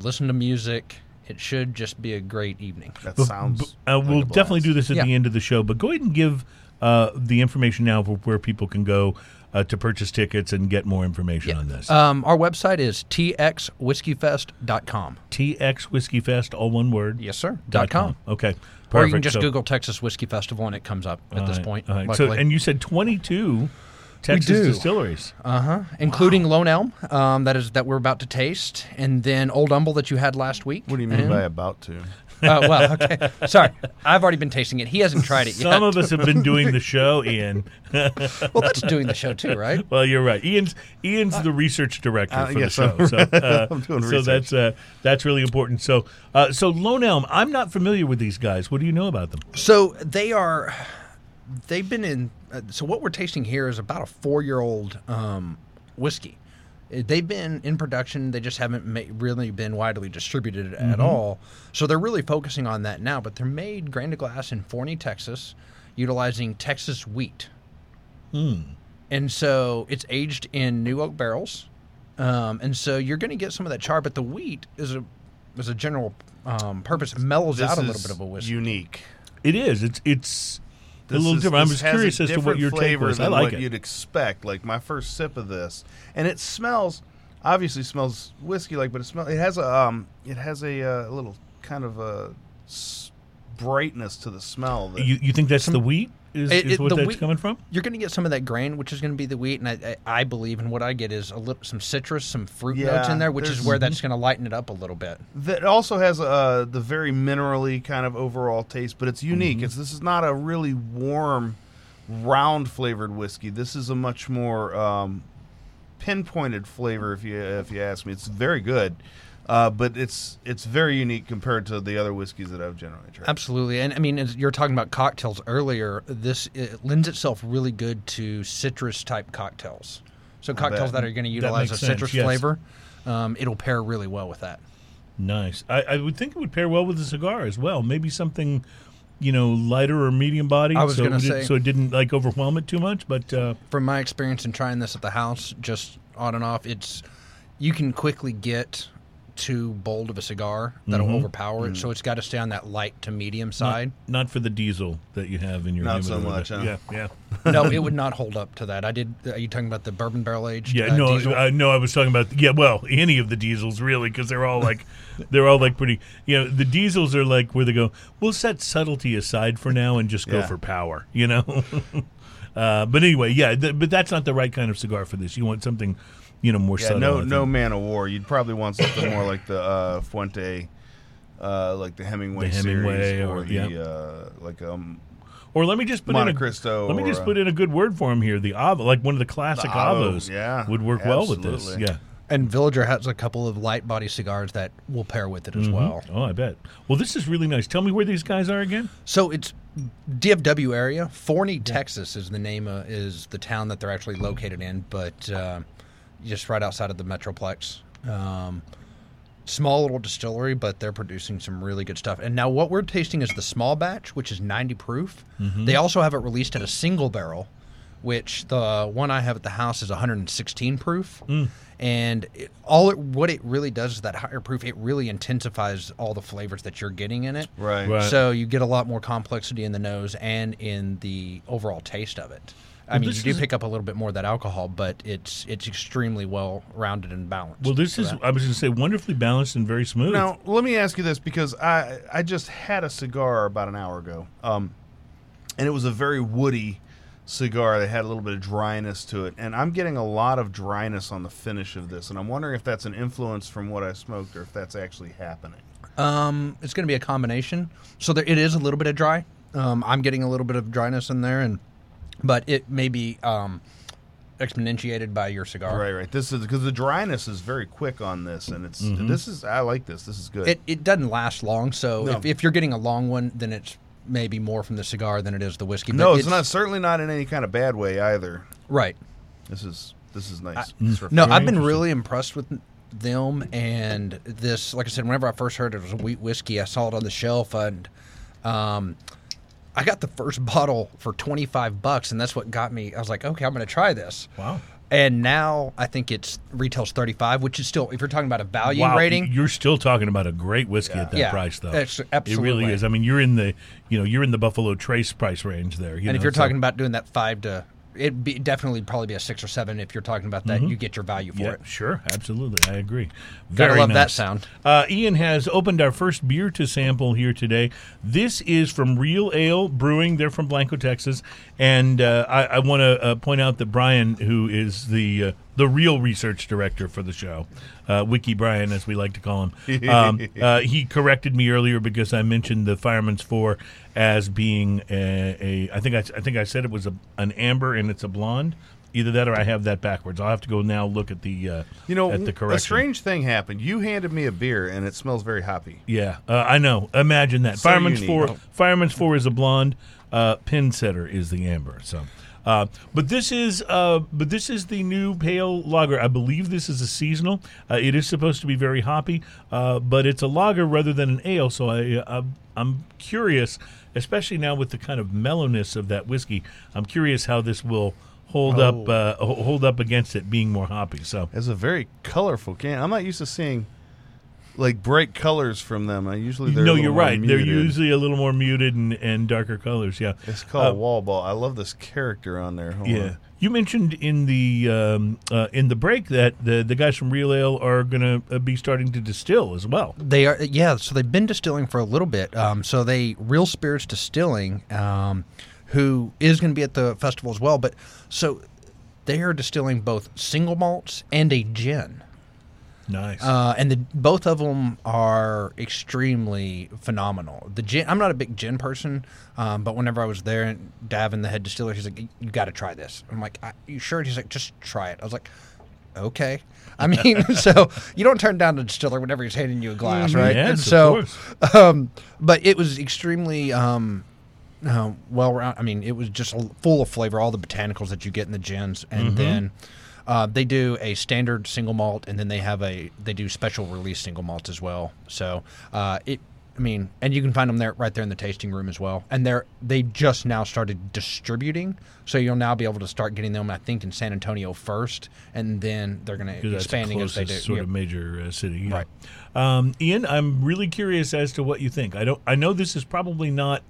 listen to music. It should just be a great evening. That B- sounds. b- uh, like we'll a definitely do this at Yeah. the end of the show, but go ahead and give uh, the information now for where people can go uh, to purchase tickets and get more information on this? Um, our website is txwhiskeyfest.com. TX Whiskey Fest, all one word. Yes, sir. Dot Dot com. Okay. Or you can just So- Google Texas Whiskey Festival and it comes up at this right, point. all right. So, and you said 22 Texas distilleries. uh-huh. Including Lone Elm, um, that is that we're about to taste, and then Old Humble that you had last week. What do you mean and- by about to? <laughs> Oh well, okay. Sorry, I've already been tasting it. He hasn't tried it yet. Some of us have been doing the show, Ian. <laughs> well, that's doing the show too, right? Well, you're right. Ian's Ian's the research director Uh, for the show, I'm- so <laughs> uh, I'm doing so research. that's uh, that's really important. So uh, so Lone Elm, I'm not familiar with these guys. What do you know about them? So they are, they've been in. Uh, so what we're tasting here is about a four-year-old um, whiskey. They've been in production. They just haven't ma- really been widely distributed Mm-hmm. at all. So they're really focusing on that now. But they're made grain to glass in Forney, Texas, utilizing Texas wheat. Hmm. And so it's aged in new oak barrels. Um, and so you're going to get some of that char, but the wheat is a is a general um, purpose mellows This out a little bit of a whiskey. Unique. It is. It's it's a little is- different. I'm just curious as to what different your take flavor was. I like what it. you'd expect. Like my first sip of this, and it smells obviously smells whiskey like, but it smells. It has a um, it has a uh, little kind of a brightness to the smell. That, You, you think that's the wheat? Is, It- is it- what the that's wheat- coming from? You're going to get some of that grain, which is going to be the wheat, and I, I, I believe, and what I get is a little some citrus, some fruit notes in there, which is where that's going to lighten it up a little bit. that also has uh, the very minerally kind of overall taste, but it's unique. Mm-hmm. It's this is not a really warm, round flavored whiskey. This is a much more um, pinpointed flavor. If you if you ask me, it's very good, uh, but it's it's very unique compared to the other whiskeys that I've generally tried. Absolutely, and I mean, as you're talking about cocktails earlier. This it lends itself really good to citrus type cocktails. So cocktails bet. that are going to utilize a sense, citrus yes. flavor, um, it'll pair really well with that. Nice. I, I would think it would pair well with a cigar as well. Maybe something, you know, lighter or medium body. I was so gonna it did- say- so it didn't like overwhelm it too much. But uh, From my experience in trying this at the house, just on and off, it's you can quickly get too bold of a cigar that'll Mm-hmm. overpower it. So it's got to stay on that light to medium side. not for the diesel that you have in your Not so much, huh? Yeah, yeah. <laughs> no, it would <laughs> not hold up to that. I did. Are you talking about the bourbon barrel aged? Yeah, uh, no, diesel? uh, no. I was talking about yeah. Well, any of the diesels really, because they're all like, <laughs> they're all like pretty. You know, the diesels are like where they go. We'll set subtlety aside for now and just go Yeah. for power. You know. uh, but anyway, yeah. Th- but that's not the right kind of cigar for this. You want something, you know, more yeah, subtle. No no man of war. You'd probably want something more like the uh, Fuente. Uh, like the Hemingway, The Hemingway series, or- or, the yeah. uh, like um Or let me just put Monte in a, Cristo Let me or, just put in a good word for him here. The Avo, like one of the classic The Avo, Avos, yeah, would work well with this. Yeah. And Villiger has a couple of light body cigars that will pair with it as well. Oh, I bet. Well, this is really nice. Tell me where these guys are again. So it's DFW area. Forney, Texas is the name uh, is the town that they're actually located in, but uh, just right outside of the metroplex. Um, small little distillery, but they're producing some really good stuff. And now what we're tasting is the small batch, which is 90 proof. They also have it released at a single barrel, which the one I have at the house is 116 proof. And it, all it, what it really does is that higher proof. It really intensifies all the flavors that you're getting in it. right. Right. So you get a lot more complexity in the nose and in the overall taste of it. I Well, mean, you do is- pick up a little bit more of that alcohol, but it's it's extremely well rounded and balanced. Well, this is, that. I was going to say, wonderfully balanced and very smooth. Now, let me ask you this because I I just had a cigar about an hour ago, um, and it was a very woody cigar that had a little bit of dryness to it, and I'm getting a lot of dryness on the finish of this, and I'm wondering if that's an influence from what I smoked or if that's actually happening. Um, it's going to be a combination. So there, it is a little bit of dry. Um, I'm getting a little bit of dryness in there, and but it may be um, exponentiated by your cigar. Right, right. This is because the dryness is very quick on this, and it's this is I like this. This is good. It it doesn't last long, so No. if, if you're getting a long one, then it's maybe more from the cigar than it is the whiskey. But no, but it's, not certainly not in any kind of bad way either. right. This is this is nice. mm. No. I've been really impressed with them and this. Like I said, whenever I first heard it was a wheat whiskey, I saw it on the shelf and um, I got the first bottle for twenty five bucks, and that's what got me. I was like, okay, I'm going to try this. Wow. And now I think it's retails thirty five, which is still, if you're talking about a value wow. rating, You're still talking about a great whiskey at that Yeah. price, though. It's- It really is. I mean, you're in the, you know, you're in the Buffalo Trace price range there. You and if you're so- talking about doing that five to it'd be definitely probably be a six or seven if you're talking about that. You get your value for Yeah, it. sure, absolutely, I agree. Gotta Very love that sound. Uh, Ian has opened our first beer to sample here today. This is from Real Ale Brewing. They're from Blanco, Texas, and uh, I, I want to uh, point out that Brian, who is the uh, the real research director for the show, uh, Wiki Brian, as we like to call him, <laughs> um, uh, he corrected me earlier because I mentioned the Fireman's Four as being a, a I think I, I think I said it was a, an amber and it's a blonde. Either that or I have that backwards. I'll have to go now look at the uh, You know, at the correction. a strange thing happened. You handed me a beer, and it smells very hoppy. Yeah, uh, I know. Imagine that. So Fireman's unique. four. Fireman's four is a blonde. Uh, pin setter is the amber. So, uh, but this is uh, but this is the new pale lager. I believe this is a seasonal. Uh, it is supposed to be very hoppy, uh, but it's a lager rather than an ale. So I uh, I'm curious, especially now with the kind of mellowness of that whiskey. I'm curious how this will hold up uh, hold up against it being more hoppy. So. It's a very colorful can. I'm not used to seeing like bright colors from them. I usually they're no, little you're more right. They're usually a little more muted and, and darker colors. Yeah, It's called Uh, wall ball. I love this character on there. Hold Yeah, on. you mentioned in the um, uh, in the break that the the guys from Real Ale are going to uh, be starting to distill as well. They are, yeah. So they've been distilling for a little bit. Um, so they Real Spirits Distilling, um, who is going to be at the festival as well. But so they are distilling both single malts and a gin. Nice. Uh, and the, both of them are extremely phenomenal. The gin, I'm not a big gin person, um, but whenever I was there, and Davin, the head distiller, he's like, "You got to try this." I'm like, I, "You sure?" He's like, "Just try it." I was like, "Okay." <laughs> I mean, <laughs> so you don't turn down the distiller whenever he's handing you a glass, Mhm. right? Yes, and of so, course. um, but it was extremely um, uh, well round. I mean, it was just full of flavor, all the botanicals that you get in the gins, and Mm-hmm. then uh, they do a standard single malt, and then they have a they do special release single malts as well. So uh, it. I mean, and you can find them there right there in the tasting room as well. And they're they just now started distributing, so you'll now be able to start getting them. I think in San Antonio first, and then they're going to that's the expanding as they do. sort Yep. of major uh, city. yeah. Right. Um, Ian, I'm really curious as to what you think. I don't. I know this is probably not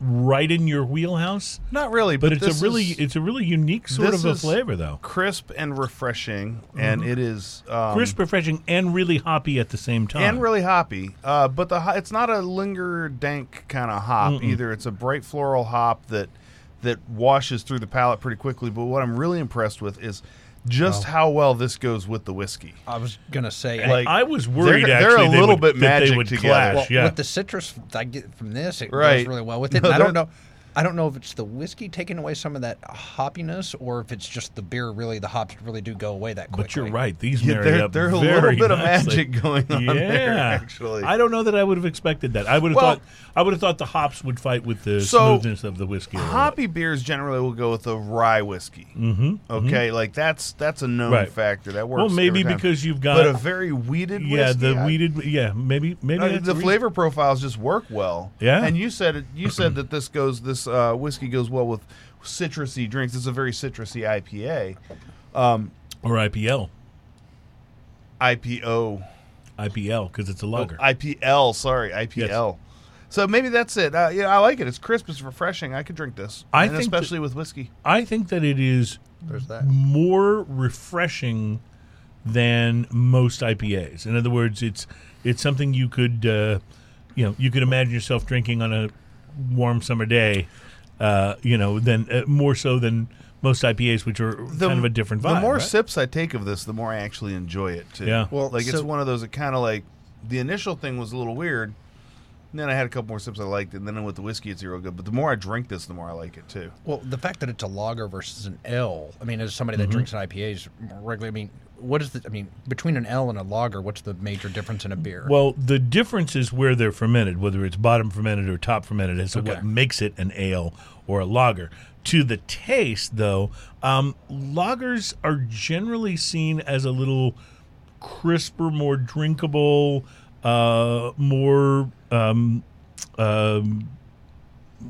right in your wheelhouse, Not really, but, but, it's a really is it's a really unique sort of a flavor, though. crisp and refreshing, and it is um, Crisp, refreshing, and really hoppy at the same time. and really hoppy. Uh, but the it's not a linger dank kind of hop either. It's a bright floral hop that that washes through the palate pretty quickly. But what I'm really impressed with is just how well this goes with the whiskey. I was gonna say, Like, I was worried. they're- they're a actually, they little would- bit that they magic would together. clash. Well, yeah. with the citrus I get from this, it Right. goes really well with it. <laughs> No, I don't know. I don't know if it's the whiskey taking away some of that hoppiness, or if it's just the beer. Really, the hops really do go away that quickly. But you're right; these Yeah, marry there- up there's a little bit of magic going on yeah, there, actually. I don't know that I would have expected that. I would have Well- thought I would have thought the hops would fight with the So, smoothness of the whiskey. a little. Hoppy beers generally will go with a rye whiskey. Mm-hmm. Okay, like that's that's a known Right. factor that works. Well, maybe every time. because you've got but a very wheated. Whiskey. Yeah whiskey, the I- wheated yeah maybe maybe Uh, that's the flavor profiles just work well. Yeah. and you said it, you said <clears throat> that this goes this uh, whiskey goes well with citrusy drinks. It's a very citrusy IPA, or IPL IPO, IPL because it's a lager. IPL. Sorry, IPL. So maybe that's it. Uh, yeah, I like it. It's crisp. It's refreshing. I could drink this. I and think that- especially with whiskey. I think that it is that. more refreshing than most IPAs. In other words, it's it's something you could uh, you know you could imagine yourself drinking on a warm summer day. Uh, you know, than uh, more so than most IPAs, which are kind of a different vibe. The more right? sips I take of this, the more I actually enjoy it too. Yeah. Well, like it's one of those that kind of like the initial thing was a little weird. And then I had a couple more sips I liked and then with the whiskey it's real good. But the more I drink this, the more I like it too. Well, the fact that it's a lager versus an ale. I mean, as somebody Mm-hmm. that drinks an IPAs regularly, I mean, what is the? I mean, between an ale and a lager, what's the major difference in a beer? Well, the difference is where they're fermented, whether it's bottom fermented or top fermented, as to Okay. what makes it an ale or a lager. To the taste, though, um, lagers are generally seen as a little crisper, more drinkable, uh, more. Um, um,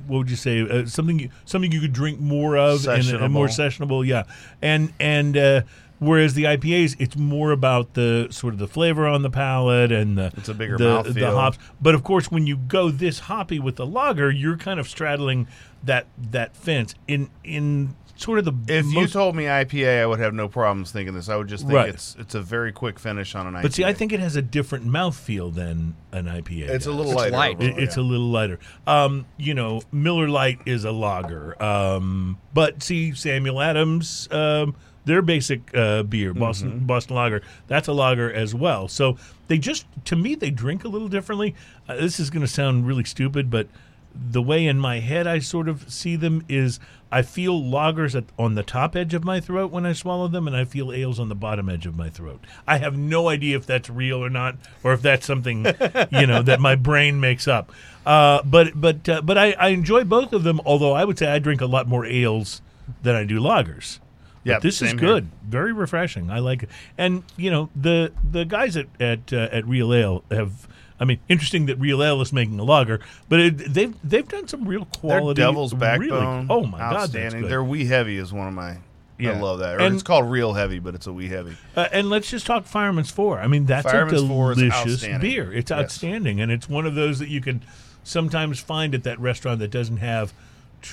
what would you say? Uh, something you, something you could drink more of and, and more Sessionable. sessionable. Yeah, and and uh, Whereas the IPAs, it's more about the sort of the flavor on the palate and the It's a bigger the, the hops. But of course, when you go this hoppy with the lager, you're kind of straddling that that fence in in sort of the If you told me IPA, I would have no problems thinking this. I would just think Right. it's it's a very quick finish on an IPA. but see, I think it has a different mouthfeel than an IPA. it's a little It's lighter. light. overall, It- it's yeah. a little lighter. Um, you know, Miller Lite is a lager. Um, but see, Samuel Adams, um, their basic uh, beer, Boston Mm-hmm. Boston Lager, that's a lager as well. So they just, to me, they drink a little differently. Uh, this is going to sound really stupid, but the way in my head I sort of see them is I feel lagers at, on the top edge of my throat when I swallow them, and I feel ales on the bottom edge of my throat. I have no idea if that's real or not, or if that's something you know that my brain makes up. Uh, but but uh, but I, I enjoy both of them. Although I would say I drink a lot more ales than I do lagers. Yep, this is same here. good. Very refreshing. I like it. And you know the the guys at at uh, at Real Ale have. I mean, interesting that Real Ale is making a lager, but it, they've they've done some real Their quality. Devil's really- Backbone. oh my god, that's good. Their Wee Heavy is one of my. Yeah. I love that. Or And- it's called Real Heavy, but it's a Wee Heavy. Uh, and let's just talk Fireman's Four. I mean, that's Fireman's a delicious beer. It's Yes. outstanding, and it's one of those that you can sometimes find at that restaurant that doesn't have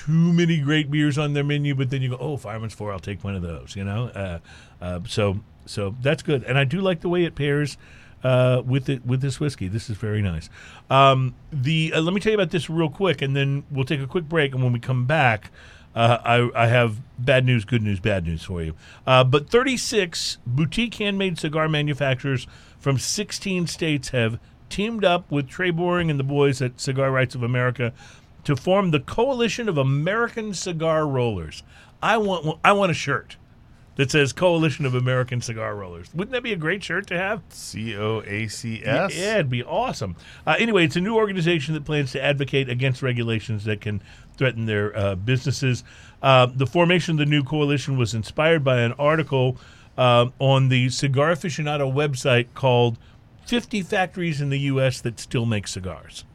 too many great beers on their menu. But then you go, "Oh, Fireman's Four, I'll take one of those." You know, uh, uh, so so that's good, and I do like the way it pairs. Uh, with it with this whiskey, this is very nice. Um, the uh, let me tell you about this real quick, and then we'll take a quick break. And when we come back, uh, I, I have bad news, good news, bad news for you. Uh, but 36 boutique handmade cigar manufacturers from 16 states have teamed up with Trey Boring and the boys at Cigar Rights of America to form the Coalition of American Cigar Rollers. I want I want a shirt that says Coalition of American Cigar Rollers. Wouldn't that be a great shirt to have? C O A C S. Yeah, it'd be awesome. Uh, anyway, it's a new organization that plans to advocate against regulations that can threaten their uh, businesses. Uh, the formation of the new coalition was inspired by an article uh, on the Cigar Aficionado website called 50 Factories in the U.S. That Still Make Cigars.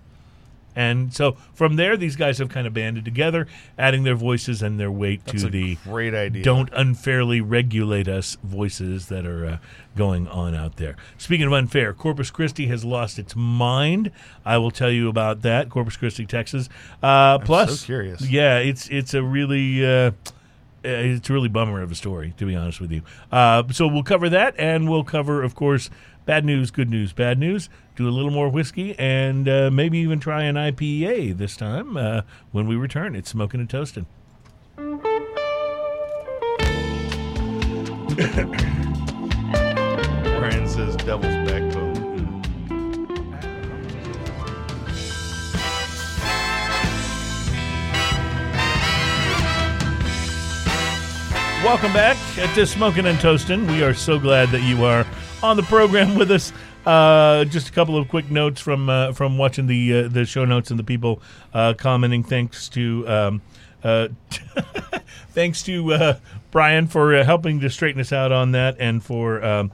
And so from there, these guys have kind of banded together, adding their voices and their weight That's to the great idea. don't unfairly regulate us voices that are uh, going on out there. Speaking of unfair, Corpus Christi has lost its mind. I will tell you about that. Corpus Christi, Texas. Uh, plus, so curious. Yeah, it's it's a really. Uh, it's a really bummer of a story, to be honest with you. Uh, so we'll cover that, and we'll cover, of course, bad news, good news, bad news. Do a little more whiskey, and uh, maybe even try an IPA this time uh, when we return. It's smoking and toasting. <coughs> Brian says Devil's Backbone. Welcome back to Smoking and Toasting. We are so glad that you are on the program with us. Uh, just a couple of quick notes from uh, from watching the uh, the show notes and the people uh, commenting. Thanks to um, uh, <laughs> thanks to uh, Brian for helping to straighten us out on that, and for um,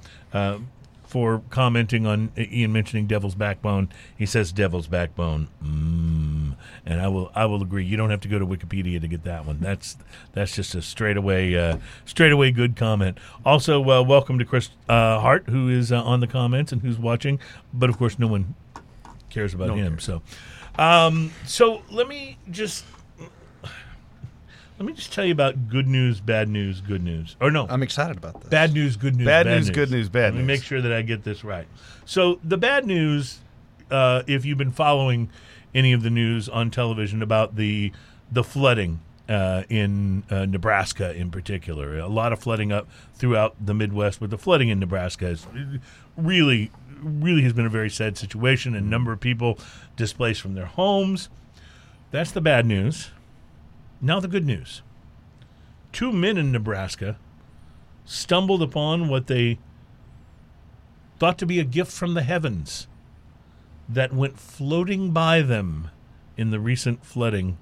for commenting on Ian mentioning Devil's Backbone. He says Devil's Backbone, mm, and I will I will agree. You don't have to go to Wikipedia to get that one. That's that's just a straightaway uh, straightaway good comment. Also, uh, welcome to Chris uh, Hart, who is uh, on the comments and who's watching. But of course, no one cares about No him. cares. So, um, so let me just. Let me just tell you about good news, bad news, good news. Or no, I'm excited about this. Bad news, good news. Bad news, good news, bad Let me news. make sure that I get this right. So the bad news, uh, if you've been following any of the news on television about the the flooding uh, in uh, Nebraska, in particular, a lot of flooding up throughout the Midwest, but the flooding in Nebraska is really, really has been a very sad situation. A number of people displaced from their homes. That's the bad news. Now the good news. Two men in Nebraska stumbled upon what they thought to be a gift from the heavens that went floating by them in the recent flooding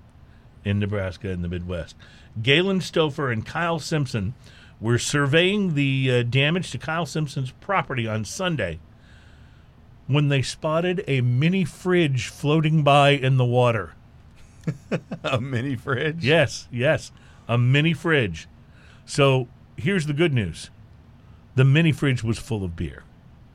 in Nebraska and the Midwest. Galen Stouffer and Kyle Simpson were surveying the uh, damage to Kyle Simpson's property on Sunday when they spotted a mini fridge floating by in the water. <laughs> A mini fridge. Yes, yes, a mini fridge. So here's the good news: the mini fridge was full of beer.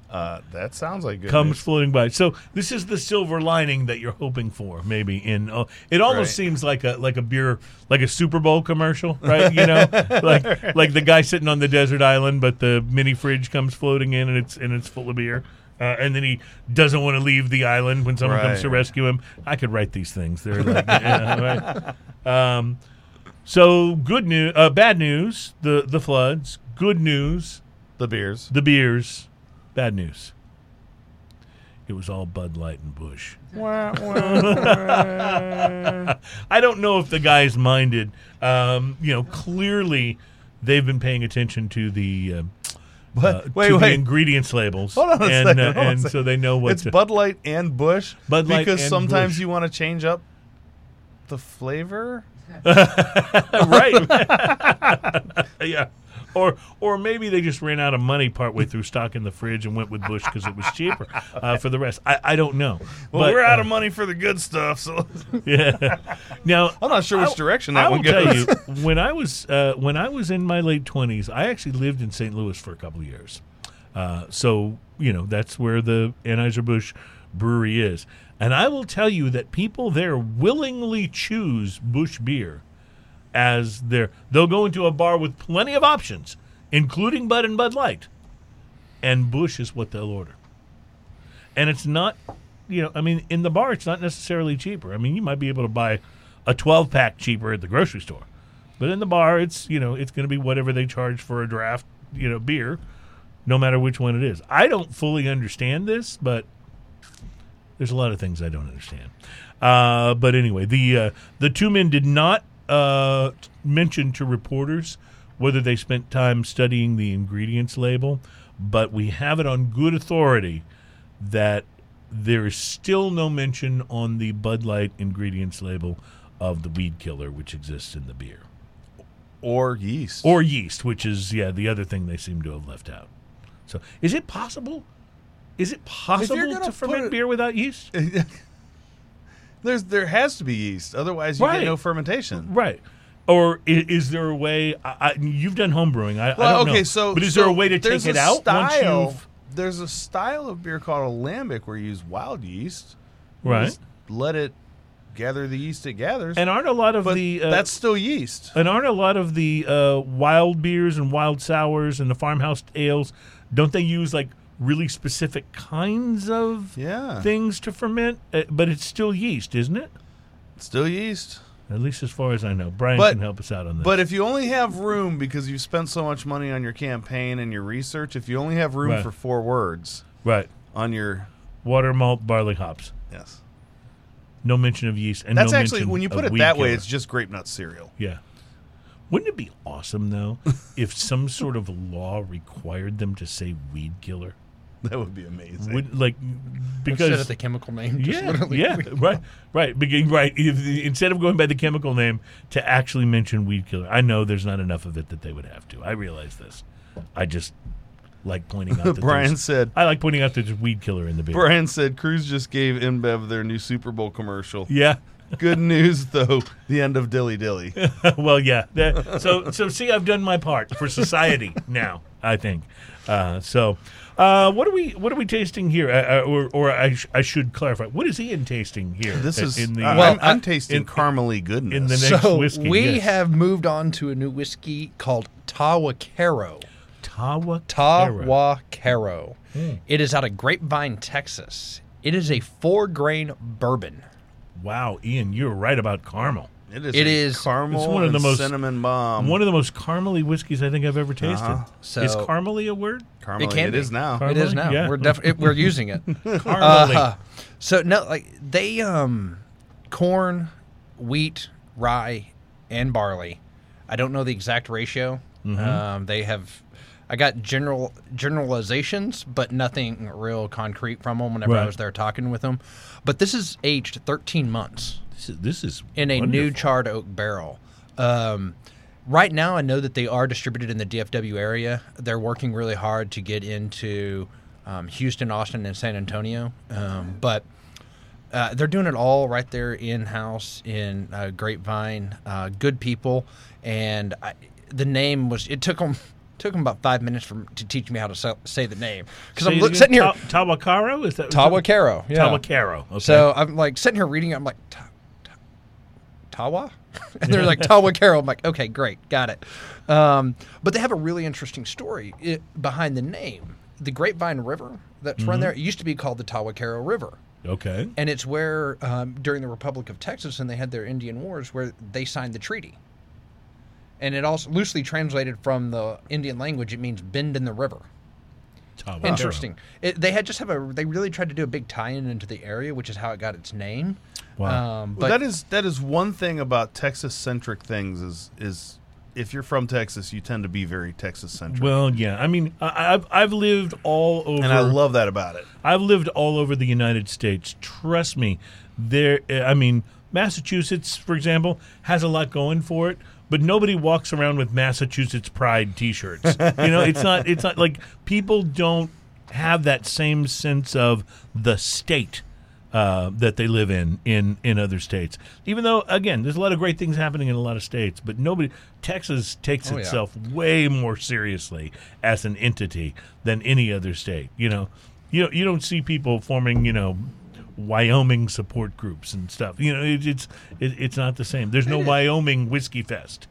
Uh, that sounds like good. comes news. floating by. So this is the silver lining that you're hoping for, maybe. In uh, it almost Right. seems like a like a beer, like a Super Bowl commercial, right? You know, <laughs> like like the guy sitting on the desert island, but the mini fridge comes floating in and it's and it's full of beer. Uh, and then he doesn't want to leave the island when someone comes to rescue him. I could write these things. They're like, <laughs> yeah, right. Um, so good news, uh, bad news, the the floods. Good news, the beers. the beers. Bad news. It was all Bud Light and Busch. <laughs> I don't know if the guys minded. Um, you know, clearly they've been paying attention to the uh, What? uh, wait, to the wait. ingredients labels, Hold on a and second, uh, hold on a and second. so they know what. it's to, Bud Light and Busch. Bud Light because sometimes Busch. you want to change up the flavor. <laughs> right? <laughs> <laughs> yeah. Or, or maybe they just ran out of money partway through stocking the fridge and went with Busch because it was cheaper uh, for the rest. I, I don't know. Well, But, we're out uh, of money for the good stuff, so <laughs> Yeah. Now I'm not sure which I- direction I that will one tell you, when I was uh, when I was in my late twenties, I actually lived in St. Louis for a couple of years. Uh, so you know that's where the Anheuser Busch brewery is, and I will tell you that people there willingly choose Busch beer as their. They'll go into a bar with plenty of options, including Bud and Bud Light, and Busch is what they'll order. And it's not, you know, I mean, in the bar, it's not necessarily cheaper. I mean, you might be able to buy a 12 pack cheaper at the grocery store, but in the bar, it's, you know, it's going to be whatever they charge for a draft, you know, beer, no matter which one it is. I don't fully understand this, but there's a lot of things I don't understand. Uh, but anyway, the uh, the two men did not uh, mention to reporters whether they spent time studying the ingredients label, but we have it on good authority that there is still no mention on the Bud Light ingredients label of the weed killer which exists in the beer or yeast. or yeast, which is yeah the other thing they seem to have left out. So, is it possible? Is it possible gonna ferment it- beer without yeast? <laughs> There's there has to be yeast, otherwise you Right. get no fermentation. Right. Or is, is there a way? I, I, you've done home brewing. I, I don't okay, know. so but is so there a way to take it out once Style, you've there's a style of beer called a lambic where you use wild yeast. Right? just let it gather the yeast it gathers. And aren't a lot of but the uh, that's still yeast. and aren't a lot of the uh, wild beers and wild sours and the farmhouse ales? Don't they use like really specific kinds of Yeah, things to ferment? Uh, but it's still yeast, isn't it? still yeast. At least as far as I know. Brian But- can help us out on this. But if you only have room because you've spent so much money on your campaign and your research, if you only have room Right. for four words right, on your water, malt, barley, hops. yes, No mention of yeast. And that's no actually when you put it that way, it's just grape nut cereal. Yeah. Wouldn't it be awesome though <laughs> if some sort of law required them to say weed killer? <laughs> That would be amazing. Would like Instead because of the chemical name, just yeah, literally yeah, <laughs> right, right, Beca- right. If- Instead of going by the chemical name to actually mention weed killer, I know there's not enough of it that they would have to. I realize this. I just like pointing out <laughs> that Brian said. I like pointing out that there's weed killer in the beer. Brian said Cruz just gave InBev their new Super Bowl commercial. Yeah. Good news though, the end of Dilly Dilly. well, yeah. That, so, so see, I've done my part for society now. I think. Uh, so, uh, what are we? What are we tasting here? Uh, uh, or, or I, sh- I should clarify. What is Ian tasting here? This uh, is in the uh, Well, I'm, I'm uh, tasting in- caramely goodness. in the next so whiskey. we yes. have moved on to a new whiskey called Tahwahkaro. Tawa. Tahwahkaro. It is out of Grapevine, Texas. It is a four grain bourbon. Wow, Ian, you're right about caramel. It is. it is- caramel. It's one of the most- cinnamon bomb. One of the most caramely whiskeys I think I've ever tasted. Uh-huh. So- is caramely a word? caramely. it can it is now. Car- It is now. Yeah. We're def- it, we're using it. <laughs> Caramely. Uh, so no, like they um, corn, wheat, rye, and barley. I don't know the exact ratio. Um, they have. I got general generalizations, but nothing real concrete from them. Whenever I was there talking with them, but this is aged 13 months this is, this is in a new charred oak barrel. Um, right now, I know that they are distributed in the DFW area. They're working really hard to get into um, Houston, Austin, and San Antonio, um, but uh, they're doing it all right there in house in uh, Grapevine. Uh, good people, and I, the name was. It took them Took him about five minutes for, to teach me how to say, say the name because Say I'm look, sitting here. Ta- Tahwahkaro? Is that Tahwahkaro. Yeah. Tahwahkaro. Okay. So I'm like sitting here reading it. I'm like, "Ta- ta- Tawa? <laughs> And they're like, Tahwahkaro. I'm like, okay, great. Got it. Um, but they have a really interesting story i behind the name. The Grapevine River that's Mm-hmm. run there, it used to be called the Tahwahkaro River. okay. And it's where, um, during the Republic of Texas, and they had their Indian Wars, where they signed the treaty. And it also loosely translated from the Indian language, it means bend in the river. Tahwahkaro. Interesting. It, they had just have a. They really tried to do a big tie-in into the area, which is how it got its name. Wow. Um, but Well, that is that is one thing about Texas centric things is is if you're from Texas, you tend to be very Texas centric, Well, yeah. I mean, I, I've I've lived all over. and I love that about it. I've lived all over the United States. Trust me, there. I mean, Massachusetts, for example, has a lot going for it, but nobody walks around with Massachusetts pride T-shirts. you know, it's not. It's not like people don't have that same sense of the state. Uh, that they live in in in other states, even though again, there's a lot of great things happening in a lot of states, but nobody. Texas takes Oh, yeah. itself way more seriously as an entity than any other state. You know, you know, you don't see people forming, you know, Wyoming support groups and stuff. You know, it, it's it, it's not the same. There's no Wyoming whiskey fest.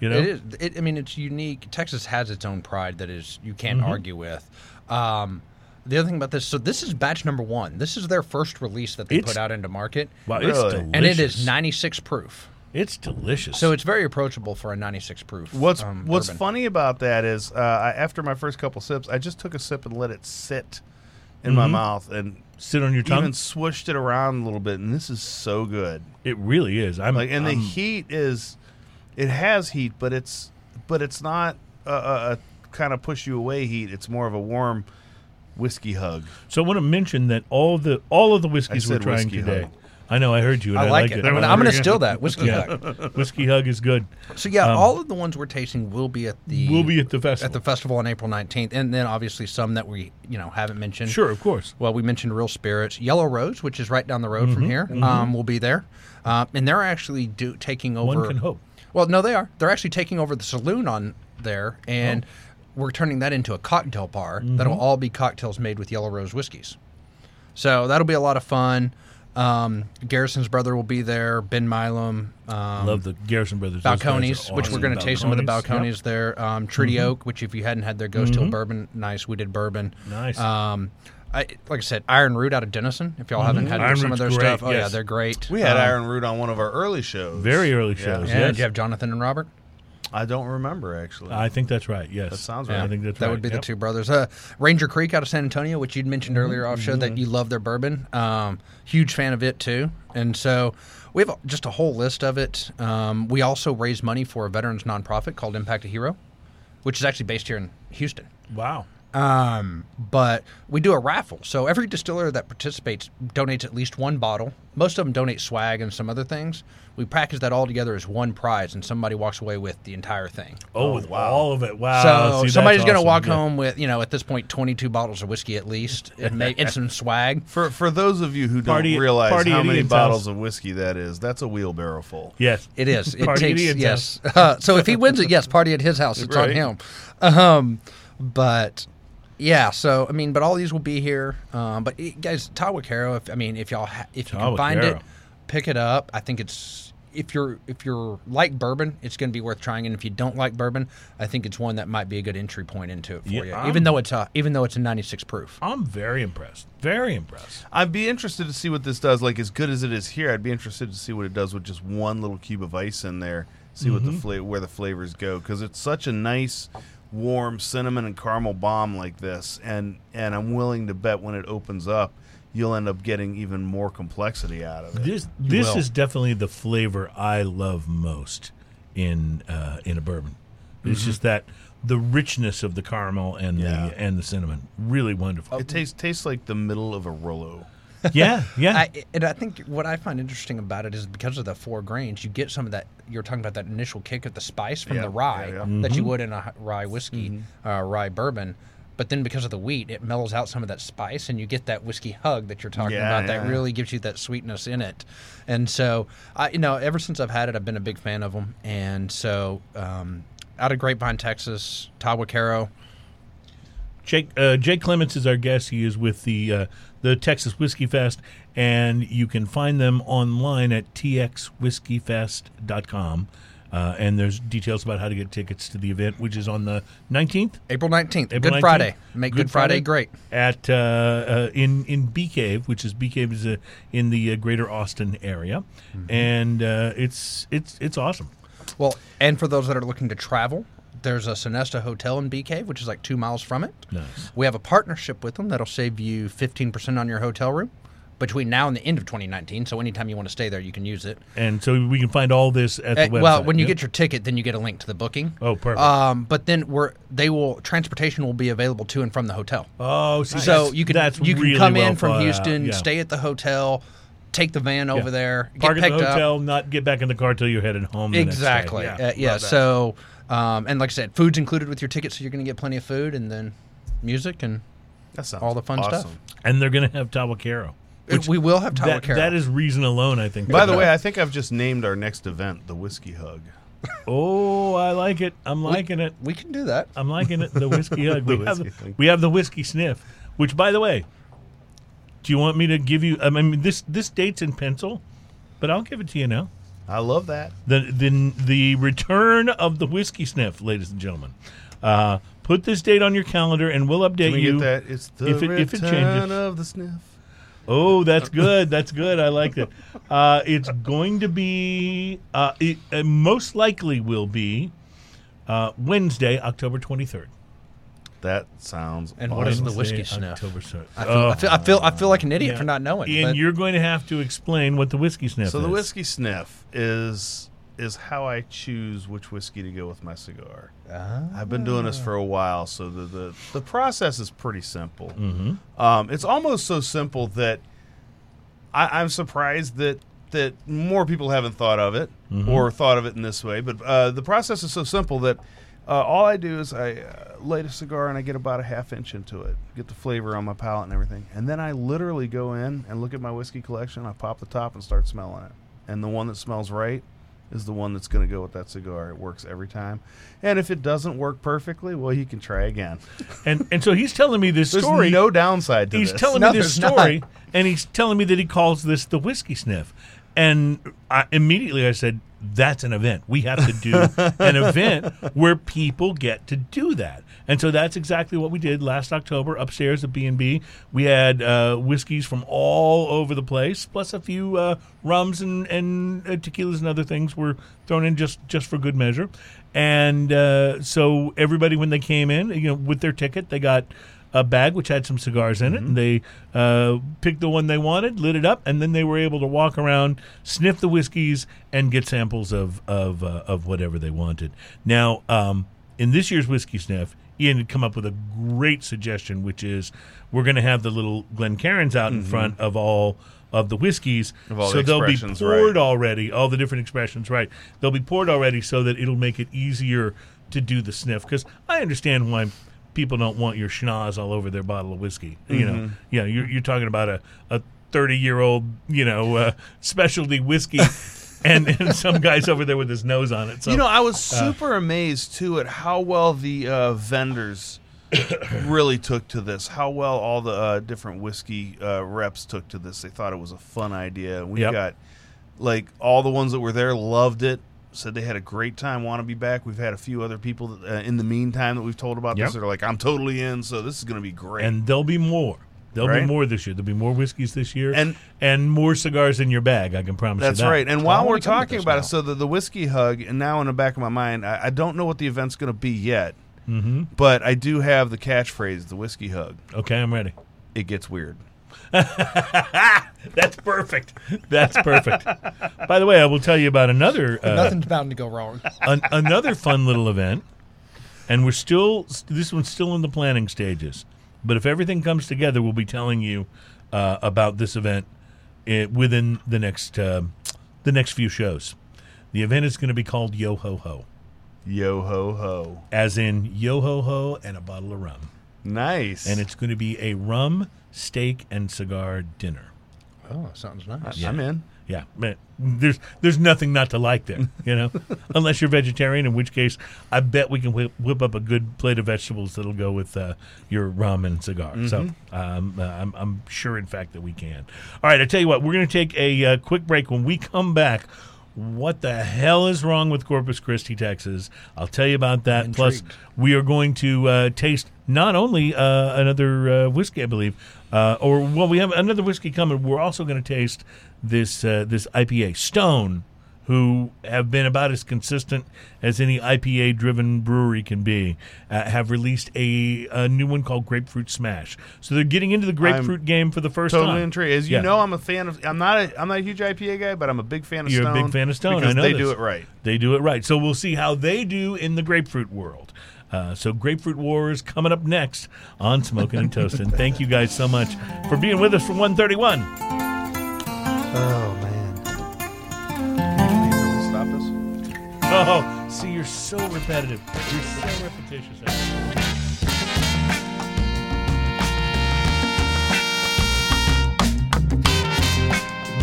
You know, It is. It, I mean, it's unique. Texas has its own pride that is you can't Mm-hmm. argue with. Um, the other thing about this, so this is batch number one. This is their first release that they It's- put out into market, wow, it's delicious, and it is 96 proof. It's delicious. So it's very approachable for a 96 proof. What's um, What's bourbon. funny about that is, uh, I, after my first couple sips, I just took a sip and let it sit in my mouth and sit on your tongue. even swished it around a little bit, and this is so good. it really is. I'm Like, and the I'm- heat is, it has heat, but it's but it's not a, a, a kind of push you away heat. It's more of a warm whiskey hug. So I want to mention that all the all of the whiskeys we're trying whiskey today. hug. I know. I heard you. And I I, like it. I'm I'm gonna steal that whiskey. Yeah. Hug. <laughs> Whiskey hug is good. So yeah, Um, all of the ones we're tasting will be at the We'll be at the festival. at the festival on April 19th, and then obviously some that we you know haven't mentioned. Sure, of course. Well, we mentioned Real Spirits, Yellow Rose, which is right down the road Mm-hmm, from here. Um, will be there, um, and they're actually do, taking over. One can hope. Well, no, they are. They're actually taking over the saloon on there, and we're turning that into a cocktail bar that'll Mm-hmm. all be cocktails made with Yellow Rose whiskeys. So that'll be a lot of fun. Um, Garrison Brothers will be there. Ben Milam. Um, Love the Garrison Brothers. Balcones, guys are Balcones, which we're going to taste some of the Balcones, Balcones yep. Mm-hmm. there. Um, Treaty Oak, which if you hadn't had their Ghost Hill bourbon, nice. We did bourbon. Nice. Um, I, like I said, Iron Root out of Denison. If y'all haven't had Mm-hmm. Iron some of their great, stuff, oh yeah, they're great. We had Um, Iron Root on one of our early shows. Very early shows, Yeah, yes. did you have Jonathan and Robert? I don't remember actually. I think that's right. Yes, That sounds right. I think that's that right. would be Yep. the two brothers. Uh, Ranger Creek out of San Antonio, which you'd mentioned Mm-hmm. earlier off show that you love their bourbon. Um, huge fan of it too, and so we have just a whole list of it. Um, we also raise money for a veterans nonprofit called Impact a Hero, which is actually based here in Houston. Wow. Um, but we do a raffle. So every distiller that participates donates at least one bottle. Most of them donate swag and some other things. We package that all together as one prize, and somebody walks away with the entire thing. Oh, with all of it. Wow. so See, somebody's that's going to awesome. walk Yeah. home with, you know, at this point, 22 bottles of whiskey at least, and, may, and some swag. <laughs> For for those of you who don't Party- realize party how many bottles house. of whiskey that is, that's a wheelbarrow full. Yes, It is. <laughs> It Party at takes Ian's yes. <laughs> Uh, so if he wins it, yes, party at his house. It's on him. Um, but yeah. So I mean, but all these will be here. Um, but eh, guys, Tahwahkaro. If I mean, if y'all ha- if you can find it, pick it up. I think it's if you're if you're like bourbon, it's going to be worth trying. And if you don't like bourbon, I think it's one that might be a good entry point into it for Yeah, you. I'm- even though it's a even though it's a 96 proof. I'm very impressed. Very impressed. I'd be interested to see what this does. Like as good as it is here, I'd be interested to see what it does with just one little cube of ice in there. See what the fla- where the flavors go because it's such a nice, warm cinnamon and caramel bomb like this, and and I'm willing to bet when it opens up, you'll end up getting even more complexity out of it. This this will. is definitely the flavor I love most in uh, in a bourbon. It's just that the richness of the caramel and Yeah. the and the cinnamon. Really wonderful. It tastes tastes like the middle of a Rolo. <laughs> yeah, yeah. I, and I think what I find interesting about it is because of the four grains, you get some of that. You're talking about that initial kick of the spice from Yeah, the rye yeah, yeah. Mm-hmm. that you would in a rye whiskey, uh, rye bourbon. But then because of the wheat, it mellows out some of that spice, and you get that whiskey hug that you're talking Yeah, about. That really gives you that sweetness in it. And so, I, you know, ever since I've had it, I've been a big fan of them. And so, um, out of Grapevine, Texas, Tahwahkaro. Jake uh, Jake Clements is our guest. He is with the uh, the Texas Whiskey Fest, and you can find them online at txwhiskeyfest.com. Uh, and there's details about how to get tickets to the event, which is on the 19th April 19th. April Good 19th. Friday. Make Good, Good Friday, Friday. great. at uh, uh, in in Bee Cave, which is Bee Cave is uh, in the uh, Greater Austin area, and uh, it's it's it's awesome. Well, and for those that are looking to travel, there's a Sonesta Hotel in Bee Cave, which is like two miles from it. Nice. We have a partnership with them that'll save you 15% on your hotel room between now and the end of 2019. So anytime you want to stay there, you can use it. And so we can find all this at the Uh, website. well, when you yeah? get your ticket, then you get a link to the booking. Oh, perfect. Um, but then we're they will transportation will be available to and from the hotel. oh, see, So you can that's you can really come well in from. Houston, Yeah. stay at the hotel, take the van over there, park at the picked up. hotel, not get back in the car till you're headed home. the next day. Exactly. Yeah. Uh, yeah. So, um, and like I said, food's included with your ticket, so you're going to get plenty of food and then music and That all the fun stuff. and they're going to have Tahwahkaro. It- we will have That, Tahwahkaro. that is reason alone, I think. By the way, I think I've just named our next event the Whiskey Hug. <laughs> oh, I like it. I'm liking it. we can do that. I'm liking it. The whiskey hug. <laughs> The we, have, whiskey hug. we have the whiskey sniff. Which, by the way, do you want me to give you? I mean, this this date's in pencil, but I'll give it to you now. I love that. The the the return of the whiskey sniff, ladies and gentlemen. Uh, put this date on your calendar, and we'll update Can we you. get that? It's the if it- if it return changes. of the sniff. Oh, that's good. That's good. I like it. Uh, it's going to be, uh, it uh, most likely will be uh, Wednesday, October 23rd. That sounds. And what is awesome. the whiskey Wednesday, sniff? October 3rd. I feel, I, feel, I feel I feel like an idiot Yeah. for not knowing. And but you're going to have to explain what the whiskey sniff So is. the whiskey sniff is is how I choose which whiskey to go with my cigar. I've been doing this for a while, so the the, the process is pretty simple. Mhm. Um, it's almost so simple that I, I'm surprised that that more people haven't thought of it or thought of it in this way. But uh, the process is so simple that uh, all I do is I uh, light a cigar and I get about a half inch into it, get the flavor on my palate and everything, and then I literally go in and look at my whiskey collection. I pop the top and start smelling it, and the one that smells right is the one that's going to go with that cigar. It works every time. And if it doesn't work perfectly, well, you can try again. <laughs> And and so he's telling me this There's story. no downside to he's this. He's telling No, me this story, not. and he's telling me that he calls this the whiskey sniff. And I, immediately I said, "That's an event. We have to do <laughs> an event where people get to do that." And so that's exactly what we did last October upstairs at B and B. We had uh, whiskeys from all over the place, plus a few uh, rums and and uh, tequilas and other things were thrown in just just for good measure. And uh, so everybody, when they came in, you know, with their ticket, they got a bag which had some cigars in it, and they uh, picked the one they wanted, lit it up, and then they were able to walk around, sniff the whiskeys, and get samples of of uh, of whatever they wanted. Now, um, in this year's whiskey sniff, Ian had come up with a great suggestion, which is we're going to have the little Glencairns out in front of all of the whiskeys, Of all so the they'll be poured right. already. All the different expressions, right? They'll be poured already, so that it'll make it easier to do the sniff. Because I understand why people don't want your schnoz all over their bottle of whiskey. You know, Mm-hmm. yeah, you're, you're talking about a a thirty year old, you know, uh, specialty whiskey, <laughs> and, and some guys over there with his nose on it. So you know, I was super amazed too at how well the uh, vendors <coughs> really took to this. How well all the uh, different whiskey uh, reps took to this. They thought it was a fun idea. We Yep. got like all the ones that were there loved it. Said they had a great time, want to be back. We've had a few other people that, uh, in the meantime that we've told about Yep. this. That are like, I'm totally in. So this is going to be great. and there'll be more. There'll be more this year. There'll be more whiskeys this year, And- and more cigars in your bag. I can promise That's you that. That's right. And while we're talking about now. it, so the, the whiskey hug, and now in the back of my mind, I, I don't know what the event's going to be yet, hmm but I do have the catchphrase, the whiskey hug. Okay, I'm ready. It gets weird. <laughs> That's perfect. That's perfect. By the way, I will tell you about another uh, Nothing's bound to go wrong. <laughs> an, another fun little event, and we're still this one's still in the planning stages. But if everything comes together, we'll be telling you uh, about this event uh, within the next uh, the next few shows. The event is going to be called Yo Ho Ho, Yo ho ho. as in Yo Ho Ho and a bottle of rum, Nice. and it's going to be a rum, steak, and cigar dinner. Oh, sounds nice. I'm in. Yeah, man, there's there's nothing not to like there, you know, <laughs> unless you're vegetarian, in which case I bet we can whip, whip up a good plate of vegetables that'll go with uh, your rum and cigar. So um, uh, I'm, I'm sure, in fact, that we can. All right, I tell you what, we're going to take a uh, quick break. When we come back, what the hell is wrong with Corpus Christi, Texas? I'll tell you about that. Plus, we are going to uh, taste not only uh, another uh, whiskey, I believe, uh, or well, we have another whiskey coming. We're also going to taste this uh, this IPA. Stone, who have been about as consistent as any IPA-driven brewery can be, uh, have released a, a new one called Grapefruit Smash. So they're getting into the grapefruit game for the first Totally time. intrigued. As you Yeah. know, I'm a fan of. I'm not. A, I'm not a huge IPA guy, but I'm a big fan of You're Stone. a big fan of Stone. because I know they this. do it right. They do it right. So we'll see how they do in the grapefruit world. Uh, so Grapefruit Wars coming up next on Smoking and Toasting. Thank you guys so much for being with us for 131. Oh man. Stop this. Oh, see, you're so repetitive. You're so repetitious.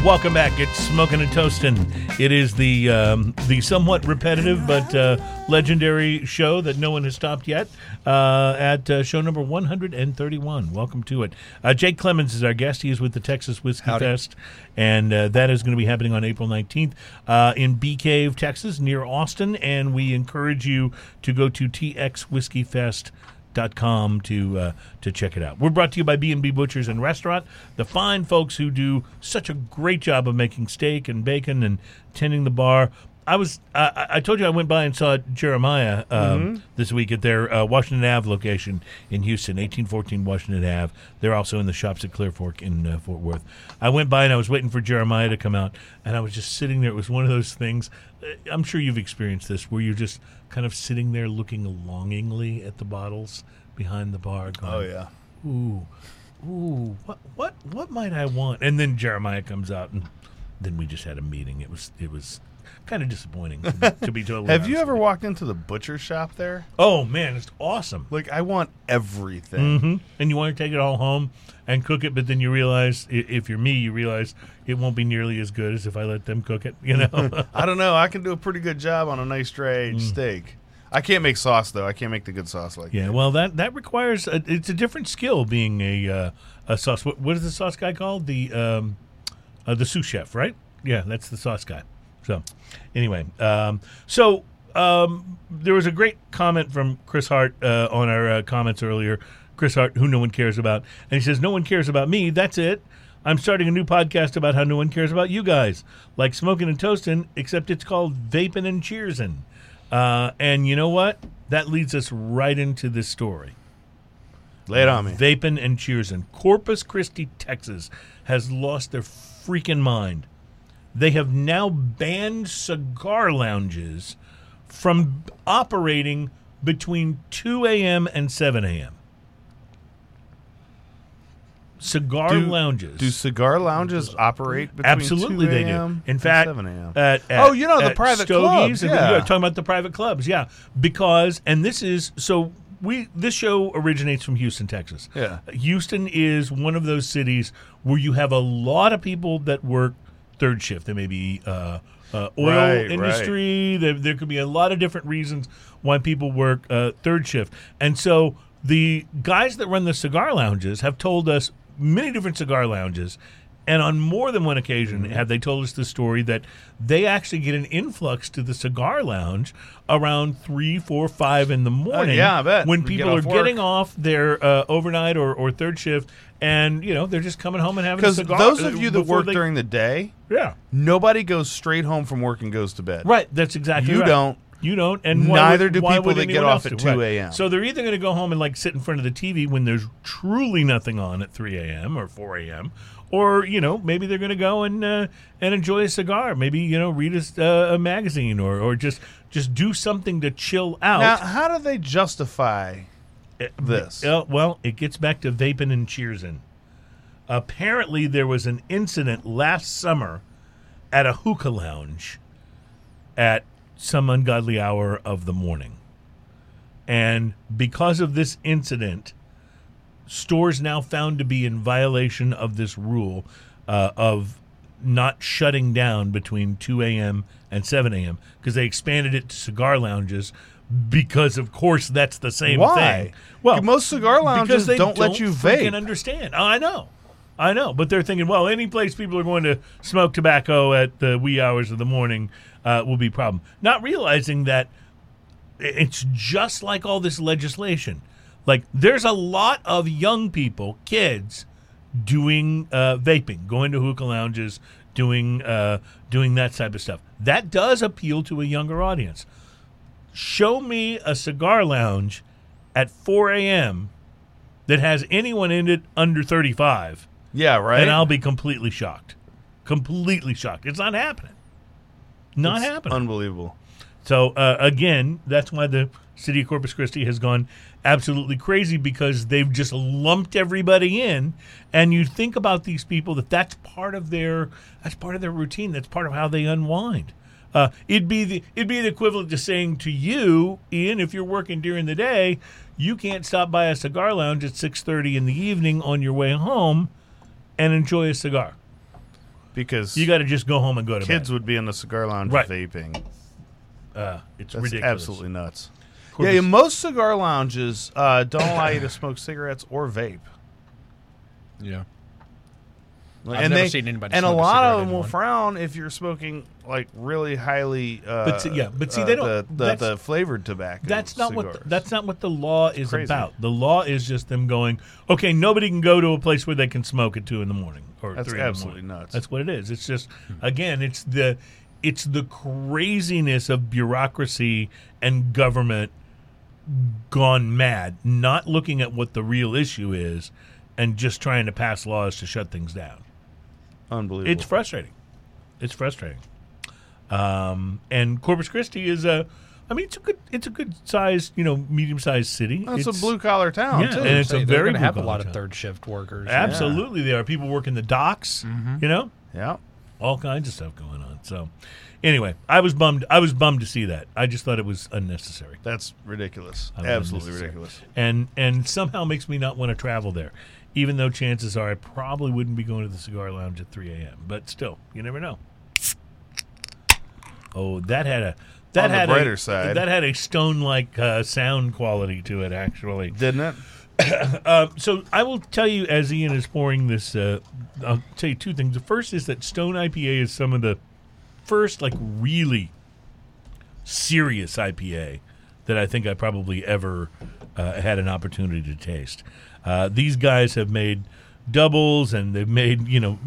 Welcome back. It's Smoking and Toasting. It is the um, the somewhat repetitive but uh, legendary show that no one has stopped yet uh, at uh, show number 131. Welcome to it. Uh, Jake Clemens is our guest. He is with the Texas Whiskey Howdy. Fest, and uh, that is going to be happening on April 19th uh, in Bee Cave, Texas, near Austin. And we encourage you to go to txwhiskeyfest.com to uh, to check it out. We're brought to you by B&B Butchers and Restaurant, the fine folks who do such a great job of making steak and bacon and tending the bar. I was I I- told you I went by and saw Jeremiah um, this week at their uh, Washington Ave location in Houston, 1814 Washington Ave. They're also in the shops at Clear Fork in uh, Fort Worth. I went by and I was waiting for Jeremiah to come out, and I was just sitting there. It was one of those things. uh, I'm sure you've experienced this, where you're just kind of sitting there looking longingly at the bottles behind the bar. Going, Oh yeah. ooh, ooh, what, what, what might I want? And then Jeremiah comes out, and then we just had a meeting. It was, it was kind of disappointing to be, <laughs> to be totally. Have you ever with walked into the butcher shop there? Oh man, it's awesome. Like I want everything. hmm And you want to take it all home and cook it, but then you realize, i- if you're me, you realize it won't be nearly as good as if I let them cook it. You know. <laughs> I don't know. I can do a pretty good job on a nice dry aged steak. I can't make sauce though. I can't make the good sauce like Mm. Yeah, well, that that requires a, it's a different skill being a uh, a sauce. What, what is the sauce guy called? The um, uh, the sous chef, right? Yeah, that's the sauce guy. So, anyway, um, so um, there was a great comment from Chris Hart uh, on our uh, comments earlier. Chris Hart, who no one cares about, and he says, "No one cares about me. That's it." I'm starting a new podcast about how no one cares about you guys, like smoking and toasting, except it's called vaping and cheersing. Uh, and you know what? That leads us right into this story. Lay it on me. Vaping and cheersing. Corpus Christi, Texas has lost their freaking mind. They have now banned cigar lounges from operating between 2 a.m. and 7 a.m. Cigar Do- lounges. Do cigar lounges operate between Absolutely, 2 they do. In fact, 7 a.m.? At, at- Oh, you know, the private Stogie's clubs, yeah. talking about the private clubs, yeah. Because and this is so we this show originates from Houston, Texas. Yeah. Houston is one of those cities where you have a lot of people that work third shift. There may be uh, uh, oil Right, industry. There, there could be a lot of different reasons why people work uh, third shift, and so the guys that run the cigar lounges have told us many different cigar lounges. And on more than one occasion Mm-hmm. have they told us the story that they actually get an influx to the cigar lounge around three, four, five in the morning. Uh, yeah, I bet. When We get people are work. getting off their uh, overnight or, or third shift, and you know they're just coming home and having a Because cigar. those uh, of you that work they- during the day, yeah, nobody goes straight home from work and goes to bed. right. That's exactly You right. don't. You don't, and Neither would- do people that get off at do? 2 Right. a.m.. So they're either going to go home and like sit in front of the TV when there's truly nothing on at 3 a.m. or 4 a.m. Or you know maybe they're going to go and uh, and enjoy a cigar, maybe you know read a, uh, a magazine or, or just just do something to chill out. Now, how do they justify this? Uh, well, it gets back to vaping and cheersing. Apparently, there was an incident last summer at a hookah lounge at some ungodly hour of the morning. And because of this incident, stores now found to be in violation of this rule uh, of not shutting down between 2 a.m. and 7 a.m. because they expanded it to cigar lounges because, of course, that's the same Why? thing. Well, Most cigar lounges they don't let you vape. understand. Oh, I know. I know, but they're thinking, well, any place people are going to smoke tobacco at the wee hours of the morning uh, will be a problem. Not realizing that it's just like all this legislation. Like, there's a lot of young people, kids, doing uh, vaping, going to hookah lounges, doing uh, doing that type of stuff. That does appeal to a younger audience. Show me a cigar lounge at 4 a.m. that has anyone in it under 35, yeah, right. and I'll be completely shocked. Completely shocked. It's not happening. Not It's happening. Unbelievable. So uh, again, that's why the city of Corpus Christi has gone absolutely crazy because they've just lumped everybody in. And you think about these people that that's part of their that's part of their routine. That's part of how they unwind. Uh, it'd be the it'd be the equivalent to saying to you, Ian, if you're working during the day, you can't stop by a cigar lounge at six thirty in the evening on your way home and enjoy a cigar. Because You got to just go home and go to kids bed. would be in the cigar lounge Right. vaping. Uh, it's That's ridiculous. absolutely nuts. Corpus- Yeah, yeah, most cigar lounges uh, don't allow you to <coughs> smoke cigarettes or vape. Yeah. and never they, seen anybody And a smoke a lot cigarette of them in will one. frown if you're smoking like really highly. Uh, But see- yeah, but see, uh, they don't- The, the, the flavored tobacco. That's not what cigars. the, that's not what the law is crazy. about. The law is just them going, okay, nobody can go to a place where they can smoke at two in the morning or That's three in the absolutely morning. nuts. That's what it is. It's just again, it's the it's the craziness of bureaucracy and government gone mad, not looking at what the real issue is, and just trying to pass laws to shut things down. unbelievable. It's frustrating. It's frustrating. Um, and Corpus Christi is a, I mean, it's a good, it's a good sized, you know, medium sized city. It's, a blue collar town Yeah, too. and it's Say a they're very gonna have a lot of town. third shift workers. Absolutely, there are people working the docks. You know, yeah. All kinds of stuff going on. So, anyway, I was bummed. I was bummed to see that. I just thought it was unnecessary, That's ridiculous. I Absolutely ridiculous. and and somehow makes me not want to travel there. Even though chances are I probably wouldn't be going to the cigar lounge at 3 a.m. But still, you never know. Oh, that had a that On the had brighter a, side. That had a stone-like uh, sound quality to it, actually. Didn't it? Uh, <coughs> so I will tell you, as Ian is pouring this, uh, I'll tell you two things. The first is that Stone IPA is some of the first, like, really serious IPA that I think I probably ever uh, had an opportunity to taste. Uh, these guys have made doubles and they've made you know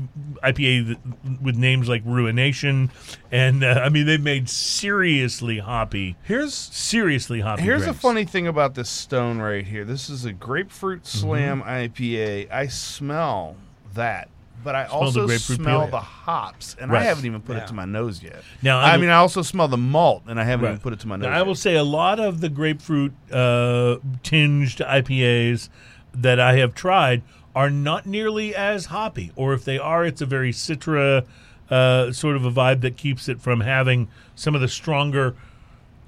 IPA th- with names like Ruination, and uh, I mean they've made seriously hoppy, Here's seriously hoppy. Here's the drinks. funny thing about this stone right here. This is a grapefruit Mm-hmm. slam IPA. I smell that, but I the also grapefruit smell peel? the hops, and Right. I haven't even put Yeah. it to my nose yet. Now, I I mean, I also smell the malt, and I haven't Right. even put it to my nose. Now, I will say a lot of the grapefruit uh, tinged IPAs that I have tried are not nearly as hoppy, or if they are, it's a very citra uh, sort of a vibe that keeps it from having some of the stronger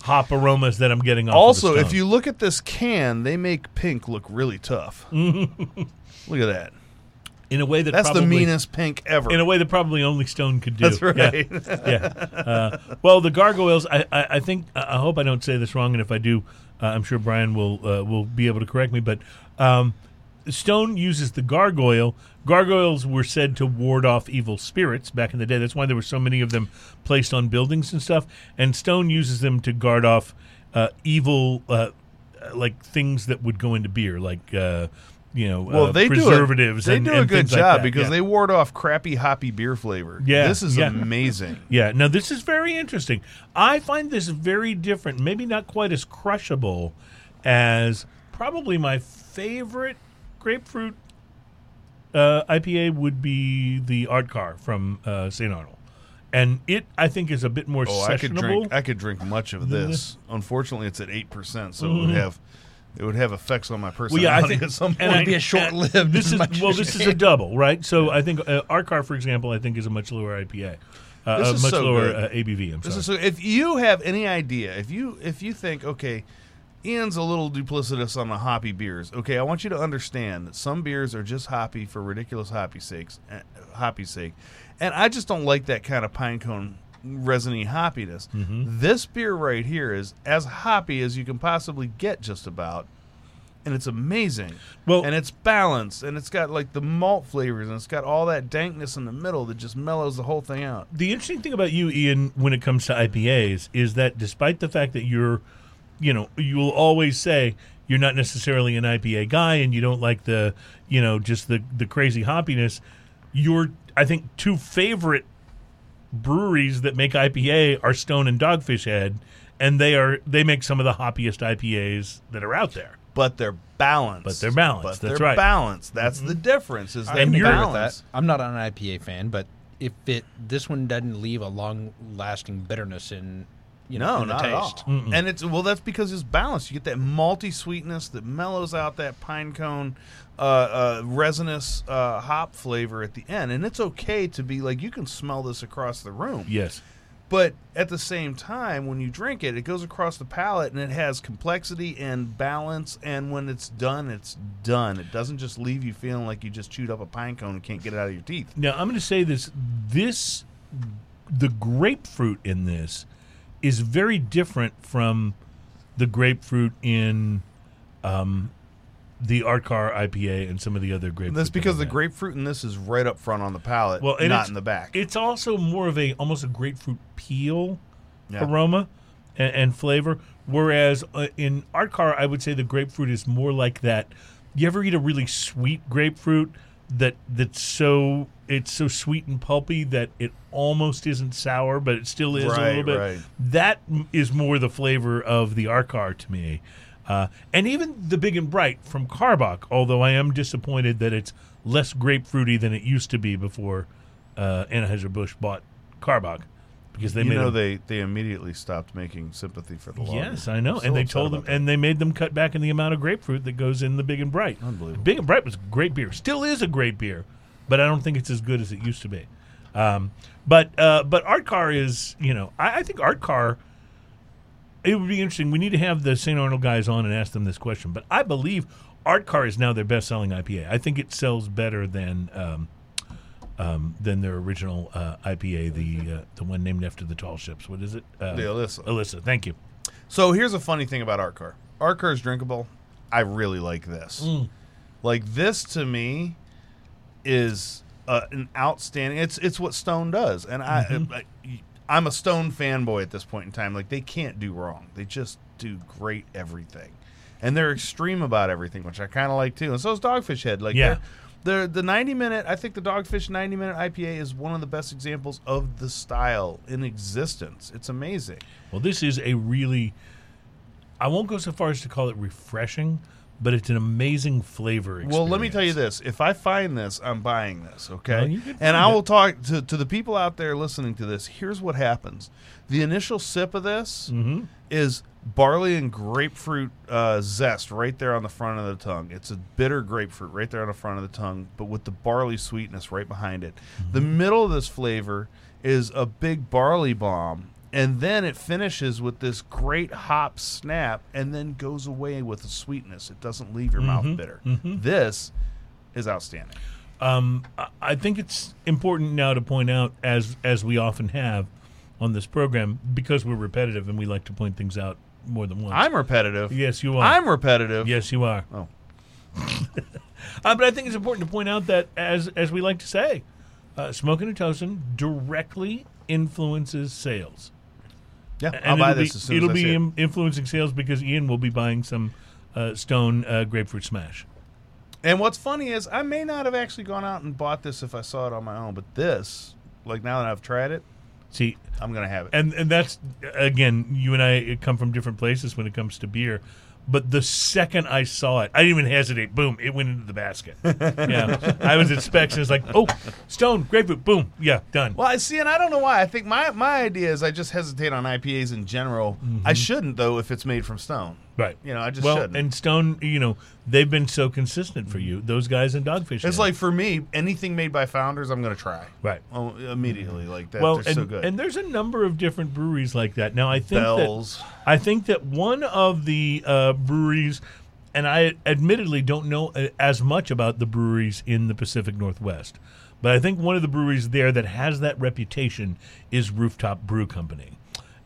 hop aromas that I'm getting off. Also, if you look at this can, they make pink look really tough. <laughs> look at that. in a way that That's the meanest pink ever. in a way that probably only Stone could do. That's right. Yeah. <laughs> yeah. Uh, well, the gargoyles. I, I, I think. I hope I don't say this wrong, and if I do, uh, I'm sure Brian will uh, will be able to correct me. But um, Stone uses the gargoyle. Gargoyles were said to ward off evil spirits back in the day. That's why there were so many of them placed on buildings and stuff. And Stone uses them to guard off uh, evil, uh, like things that would go into beer, like. Uh, you know, well, uh, they do a, they and, do a good things like job because Yeah. they ward off crappy hoppy beer flavor. Yeah, this is yeah. amazing. <laughs> Yeah, now this is very interesting. I find this very different, maybe not quite as crushable as probably my favorite grapefruit uh, IPA would be the Art Car from uh, St. Arnold. And it, I think, is a bit more Oh, I could drink. I could drink much of <laughs> this. Unfortunately, it's at eight percent, so it would have it would have effects on my Mm-hmm. Well, personality yeah, I think at some and point. I- It'd be a <laughs> short-lived This is well, this is a double, right? So I think uh, Art Car, for example, I think is a much lower IPA, uh, a much so lower uh, ABV. I'm sorry. so if you have any idea, if you if you think, okay, Ian's a little duplicitous on the hoppy beers. Okay, I want you to understand that some beers are just hoppy for ridiculous hoppy sakes, uh, hoppy sake, and I just don't like that kind of pine cone resiny hoppiness. Mm-hmm. This beer right here is as hoppy as you can possibly get, just about, and it's amazing. Well- and it's balanced, and it's got like the malt flavors, and it's got all that dankness in the middle that just mellows the whole thing out. the interesting thing about you, Ian, when it comes to IPAs, is that despite the fact that you're, you know, you'll always say you're not necessarily an IPA guy and you don't like the, you know, just the the crazy hoppiness. Your, I think, two favorite breweries that make IPA are Stone and Dogfish Head, and they are they make some of the hoppiest IPAs that are out there. But they're balanced. But they're balanced, But that's they're right. balanced. That's mm-hmm. the difference. Is I they're can agree with balanced. that. I'm not an IPA fan, but if it this one doesn't leave a long lasting bitterness in you know No, in the not at all. taste. And it's well, that's because it's balanced. You get that malty sweetness that mellows out that pine cone, uh, uh, resinous uh, hop flavor at the end, and it's okay to be like you can smell this across the room. Yes. But at the same time, when you drink it, it goes across the palate and it has complexity and balance. And when it's done, it's done. It doesn't just leave you feeling like you just chewed up a pine cone and can't get it out of your teeth. Now I'm going to say this: this, the grapefruit in this, is very different from the grapefruit in, um, the Art Car IPA and some of the other grapefruit. That's because the grapefruit in this is right up front on the palate, well, not in the back. It's also more of a almost a grapefruit peel Yeah. aroma and, and flavor. Whereas uh, in Art Car, I would say the grapefruit is more like that. You ever eat a really sweet grapefruit that that's so it's so sweet and pulpy that it almost isn't sour, but it still is a little bit. right. That is more the flavor of the Art Car to me. Uh, and even the Big and Bright from Karbach, although I am disappointed that it's less grapefruity than it used to be before uh, Anheuser-Busch bought Karbach because they you know them they they immediately stopped making Sympathy for the Lager. Yes, I know. So and they told them, and they made them cut back in the amount of grapefruit that goes in the Big and Bright. Unbelievable. Big and Bright was great beer. Still is a great beer, but I don't think it's as good as it used to be. Um, but uh, but Art Car is, you know, I, I think Art Car. It would be interesting. We need to have the St. Arnold guys on and ask them this question. But I believe Art Car is now their best-selling IPA. I think it sells better than um, um, than their original uh, IPA, the uh, the one named after the tall ships. What is it? Uh, The Elissa. Elissa. Thank you. So here's a funny thing about Art Car. Art Car is drinkable. I really like this. Mm. Like this to me is uh, an outstanding. It's it's what Stone does, and I, Mm-hmm. I I'm a Stone fanboy at this point in time. Like they can't do wrong. They just do great everything, and they're extreme about everything, which I kind of like too. And so is Dogfish Head. Like Yeah. The the 90 minute, I think the Dogfish 90 minute IPA is one of the best examples of the style in existence. It's amazing. Well, this is a really, I won't go so far as to call it refreshing, but it's an amazing flavor experience. Well, let me tell you this: if I find this, I'm buying this. Okay, Well, and I it. will talk to to the people out there listening to this. Here's what happens: the initial sip of this Mhm. is barley and grapefruit uh, zest right there on the front of the tongue. It's a bitter grapefruit right there on the front of the tongue, but with the barley sweetness right behind it. The Mm-hmm. middle of this flavor is a big barley bomb. And then it finishes with this great hop snap and then goes away with the sweetness. It doesn't leave your Mm-hmm. mouth bitter. This is outstanding. Um, I- I think it's important now to point out, as as we often have on this program, because we're repetitive and we like to point things out more than once. I'm repetitive. yes, you are. I'm repetitive. Yes, you are. Oh. <laughs> uh, but I think it's important to point out that, as as we like to say, uh, smoking and toasting directly influences sales. Yeah, And I'll buy it'll this be, as soon it'll as I be see it. im- influencing sales because Ian will be buying some uh, Stone uh, grapefruit smash. And what's funny is I may not have actually gone out and bought this if I saw it on my own, but this, like now that I've tried it, See, I'm gonna have it. and and that's again, you and I come from different places when it comes to beer. But the second I saw it, I didn't even hesitate. Boom! It went into the basket. yeah, <laughs> I was at Specs and it's like, oh, Stone grapefruit. Boom! Yeah, done. well, I see, and I don't know why. I think my my idea is I just hesitate on IPAs in general. I mm-hmm. shouldn't though if it's made from Stone. Right. You know, I just well, shouldn't. and Stone, you know, they've been so consistent for you. Those guys in Dogfish. It's Head. like for me, anything made by founders, I'm gonna try. right. Oh, immediately like that. Well, they're and, so good. and there's a number of different breweries like that. Now, I think that I think that one of the uh, breweries, and I admittedly don't know uh, as much about the breweries in the Pacific Northwest, but I think one of the breweries there that has that reputation is Rooftop Brew Company.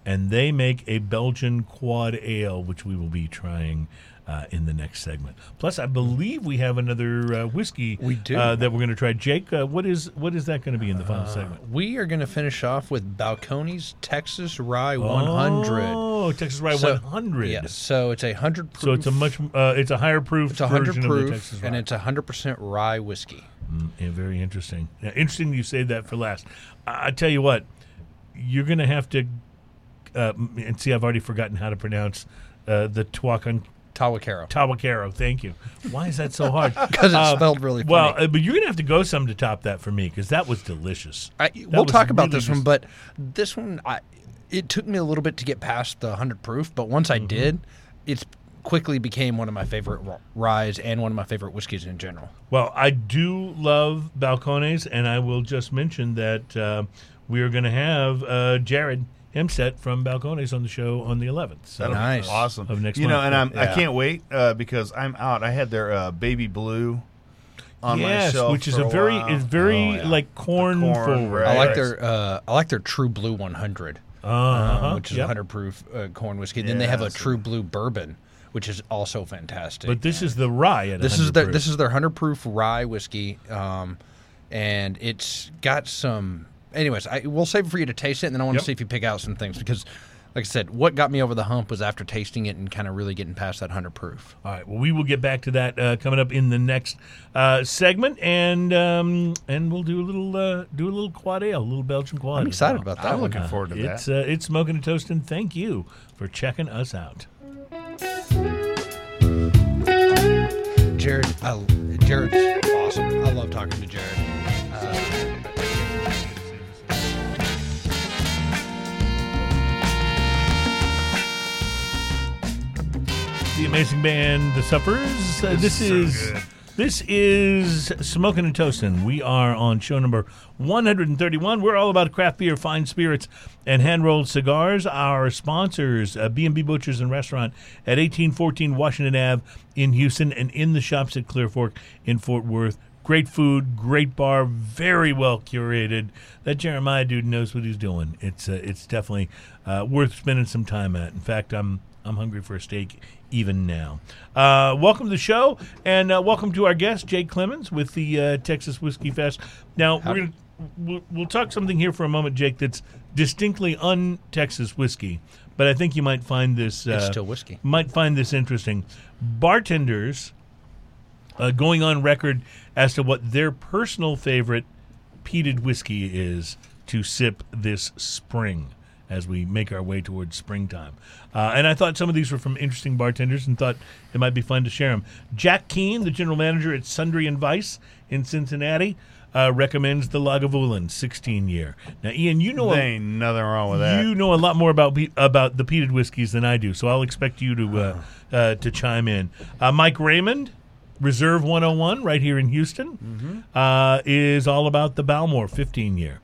And they make a Belgian quad ale, which we will be trying uh, in the next segment. Plus, I believe we have another uh, whiskey We do. Uh, that we're going to try. Jake, uh, what is what is that going to be in the final segment? We are going to finish off with Balcones Texas Rye 100. Oh, Texas Rye So- 100. Yes, so it's a hundred proof. So it's a much uh, it's a higher proof it's a hundred version of the proof, Texas and it's a hundred percent rye whiskey. Mm, yeah, very interesting. Yeah, interesting you say that for last. I, I tell you what, you're going to have to uh, and see. I've already forgotten how to pronounce uh, the Tuacan Tahwahkaro. Tahwahkaro. Thank you. Why is that so hard? <laughs> Because it's spelled really funny. well, uh, but you're going to have to go some to top that for me because that was delicious. I, That we'll was talk about really this one, but this one, I, it took me a little bit to get past the 100 proof, but once Mm-hmm. I did, it's quickly became one of my favorite ryes and one of my favorite whiskeys in general. Well, I do love balcones, and I will just mention that uh, we are going to have uh, Jared Himstedt from Balcones on the show on the 11th. So That'll be Nice. awesome. Of next you know, and I'm, I can't wait uh, because I'm out. I had their uh, baby blue on my yes, which is for a very while. is very Oh, yeah. like corn, corn, forward. right. I like their uh, I like their True Blue 100, Uh-huh, um, which is yep. 100 proof uh, corn whiskey. Then they have a Yes. True Blue bourbon, which is also fantastic. But this is the rye. At this 100 is their proof. this is their 100 proof rye whiskey, um, and it's got some. Anyways, I we'll save it for you to taste it, and then I want Yep. to see if you pick out some things because, like I said, what got me over the hump was after tasting it and kind of really getting past that 100 proof. All right. Well, we will get back to that uh, coming up in the next uh, segment, and um, and we'll do a little uh, do a little quad ale, a little Belgian quad. I'm excited about that. I'm one. looking forward to that. It's uh, it's smoking and toasting. Thank you for checking us out. Jared, I, Jared's awesome. I love talking to Jared. The amazing band The Suffers. Uh, this is this is Smoking and Toasting. We are on show number 131. We're all about craft beer, fine spirits, and hand rolled cigars. Our sponsors, uh, B&B Butchers and Restaurant at 1814 Washington Ave in Houston, and in the shops at Clear Fork in Fort Worth. Great food, great bar, very well curated. That Jeremiah dude knows what he's doing. It's uh, it's definitely uh, worth spending some time at. In fact, I'm I'm hungry for a steak even now. Uh, welcome to the show, and uh, welcome to our guest Jake Clemens with the uh, Texas Whiskey Fest. Now we're gonna we'll, we'll talk something here for a moment, Jake. That's distinctly un-Texas whiskey, but I think you might find this uh, It's still whiskey. Might find this interesting. Bartenders uh, going on record as to what their personal favorite peated whiskey is to sip this spring as we make our way towards springtime. Uh, and I thought some of these were from interesting bartenders and thought it might be fun to share them. Jack Keene, the general manager at Sundry and Vice in Cincinnati, uh, recommends the Lagavulin 16 year. Now, Ian, you know There a, ain't nothing wrong with that. you know a lot more about about the peated whiskeys than I do, so I'll expect you to uh, uh, to chime in. Uh, Mike Raymond, Reserve 101, right here in Houston, Mm-hmm. uh, is all about the Bowmore 15 year.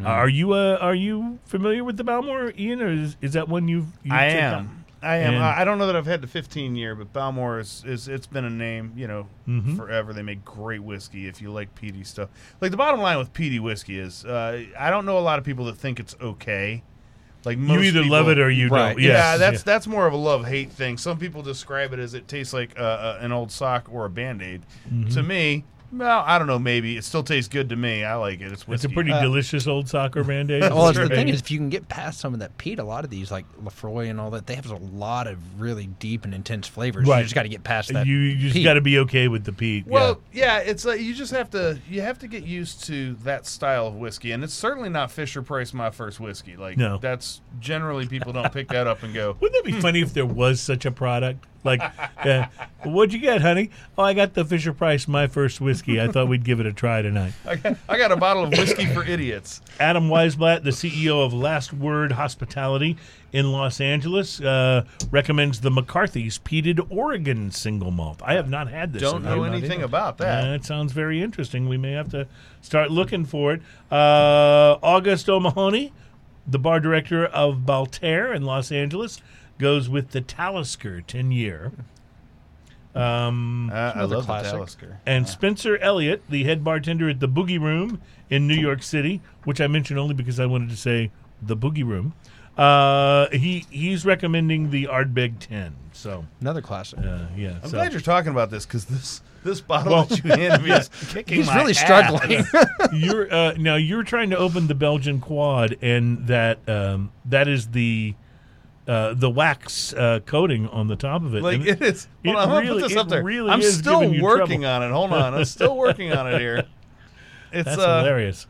Mm-hmm. Are you uh, are you familiar with the Bowmore, Ian, or is, is that one you've? you've I checked am. I am. And- I I don't know that I've had the 15 year, but Bowmore is, is it's been a name, you know, Mhm. forever. They make great whiskey if you like peaty stuff. Like the bottom line with peaty whiskey is, uh, I don't know a lot of people that think it's okay. Like most You either people, love it or you Right. don't. yeah, Yes, that's that's more of a love hate thing. Some people describe it as it tastes like uh, uh, an old sock or a band aid. Mm-hmm. To me, well, I don't know. Maybe it still tastes good to me. I like it. It's It's a pretty Uh, delicious old soccer band aid. Well, that's the thing is, if you can get past some of that peat, a lot of these like Laphroaig and all that, they have a lot of really deep and intense flavors. Right. You just got to get past that. you, you just got to be okay with the peat. Well, yeah. it's like you just have to you have to get used to that style of whiskey, and it's certainly not Fisher Price my first whiskey. Like No. that's generally people don't pick that up and go. <laughs> Wouldn't that be funny if there was such a product? Like, uh, what'd you get, honey? Oh, I got the Fisher Price, my first whiskey. I thought we'd give it a try tonight. I got, I got a bottle of whiskey for idiots. Adam Weisblatt, the CEO of Last Word Hospitality in Los Angeles, uh, recommends the McCarthy's Peated Oregon Single Malt. I have not had this. Don't know anything about that. That sounds very interesting. We may have to start looking for it. Uh, August O'Mahony, the bar director of Baltair in Los Angeles, goes with the Talisker 10 year. Um, Uh, I love classic. the Talisker. and Spencer Elliott, the head bartender at the Boogie Room in New York City, which I mentioned only because I wanted to say the Boogie Room. Uh, he he's recommending the Ardbeg 10. So, Another classic. uh, yeah. I'm so- glad you're talking about this because this this bottle Well- that you handed me <laughs> is kicking He's my really ass. struggling. <laughs> you're uh, now you're trying to open the Belgian quad, and that um, that is the uh, the wax uh, coating on the top of it. Like And it is. it Hold on, I'm really- put this up there. really I'm still working on it. Hold on, I'm still working on it here. <laughs> It's That's uh, hilarious.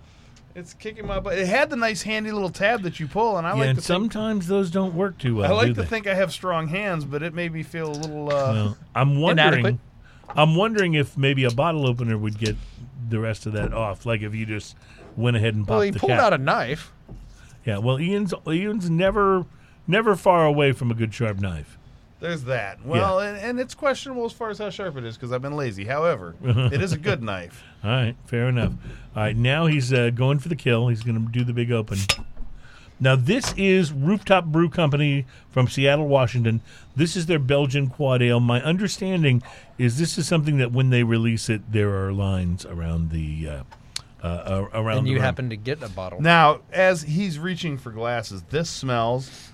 it's kicking my butt. It had the nice handy little tab that you pull, and I yeah, like and to think, sometimes those don't work too well. I like to they? think I have strong hands, but it made me feel a little. Uh, Well, I'm wondering. Inadequate. I'm wondering if maybe a bottle opener would get the rest of that off. Like if you just went ahead and popped well, he pulled cap. out a knife. yeah. Well, Ian's Ian's never never far away from a good sharp knife. There's that. Well, and, and it's questionable as far as how sharp it is because I've been lazy. However, <laughs> it is a good knife. <laughs> All right, fair enough. All right, now he's uh, going for the kill. He's going to do the big open. Now this is Rooftop Brew Company from Seattle, Washington. This is their Belgian quad ale. My understanding is this is something that when they release it, there are lines around the uh, uh, uh, around. And you room. happen to get a bottle. Now, as he's reaching for glasses, this smells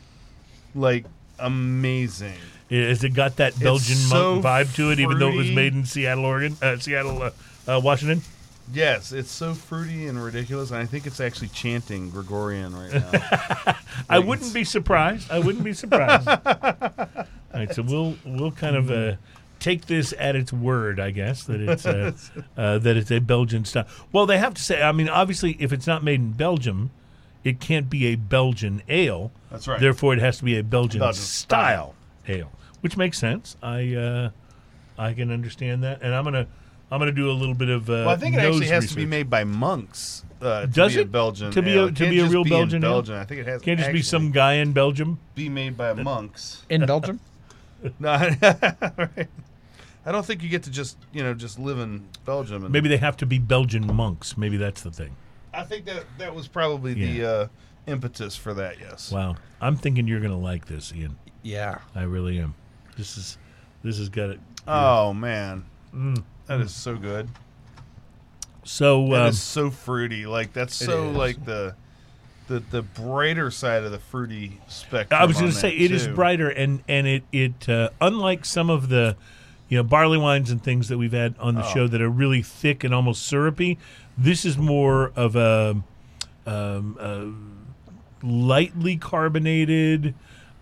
like amazing. Has it got that Belgian so monk vibe to it, even though it was made in Seattle, Oregon, uh, Seattle, uh, uh, Washington? Yes, it's so fruity and ridiculous, and I think it's actually chanting Gregorian right now. <laughs> I wouldn't be surprised. I wouldn't be surprised. <laughs> All right, so we'll we'll kind of uh, take this at its word, I guess that it's uh, <laughs> uh, that it's a Belgian style. Well, they have to say. I mean, obviously, if it's not made in Belgium, it can't be a Belgian ale. That's right. Therefore, it has to be a Belgian, Belgian style ale, which makes sense. I uh, I can understand that, and I'm gonna I'm gonna do a little bit of. Uh, well, I think it actually has to be made by monks. Uh, to Does be a it? Belgian To be a- to be a real in Belgian ale? Belgian. I think it has. Can't just be some guy in Belgium. be made by monks. In Belgium? <laughs> No, right. <laughs> I don't think you get to just you know just live in Belgium. And Maybe they have to be Belgian monks. Maybe that's the thing. I think that that was probably the uh, impetus for that. Yes. Wow, I'm thinking you're gonna like this, Ian. Yeah. I really am. This is this has got it. Oh man, Mm. that is so good. So That um, is so fruity. Like that's so is. like the the the brighter side of the fruity spectrum. I was going going to to say it is brighter, and and it it uh, unlike some of the you know barley wines and things that we've had on the Oh. show that are really thick and almost syrupy. This is more of a um, uh, lightly carbonated.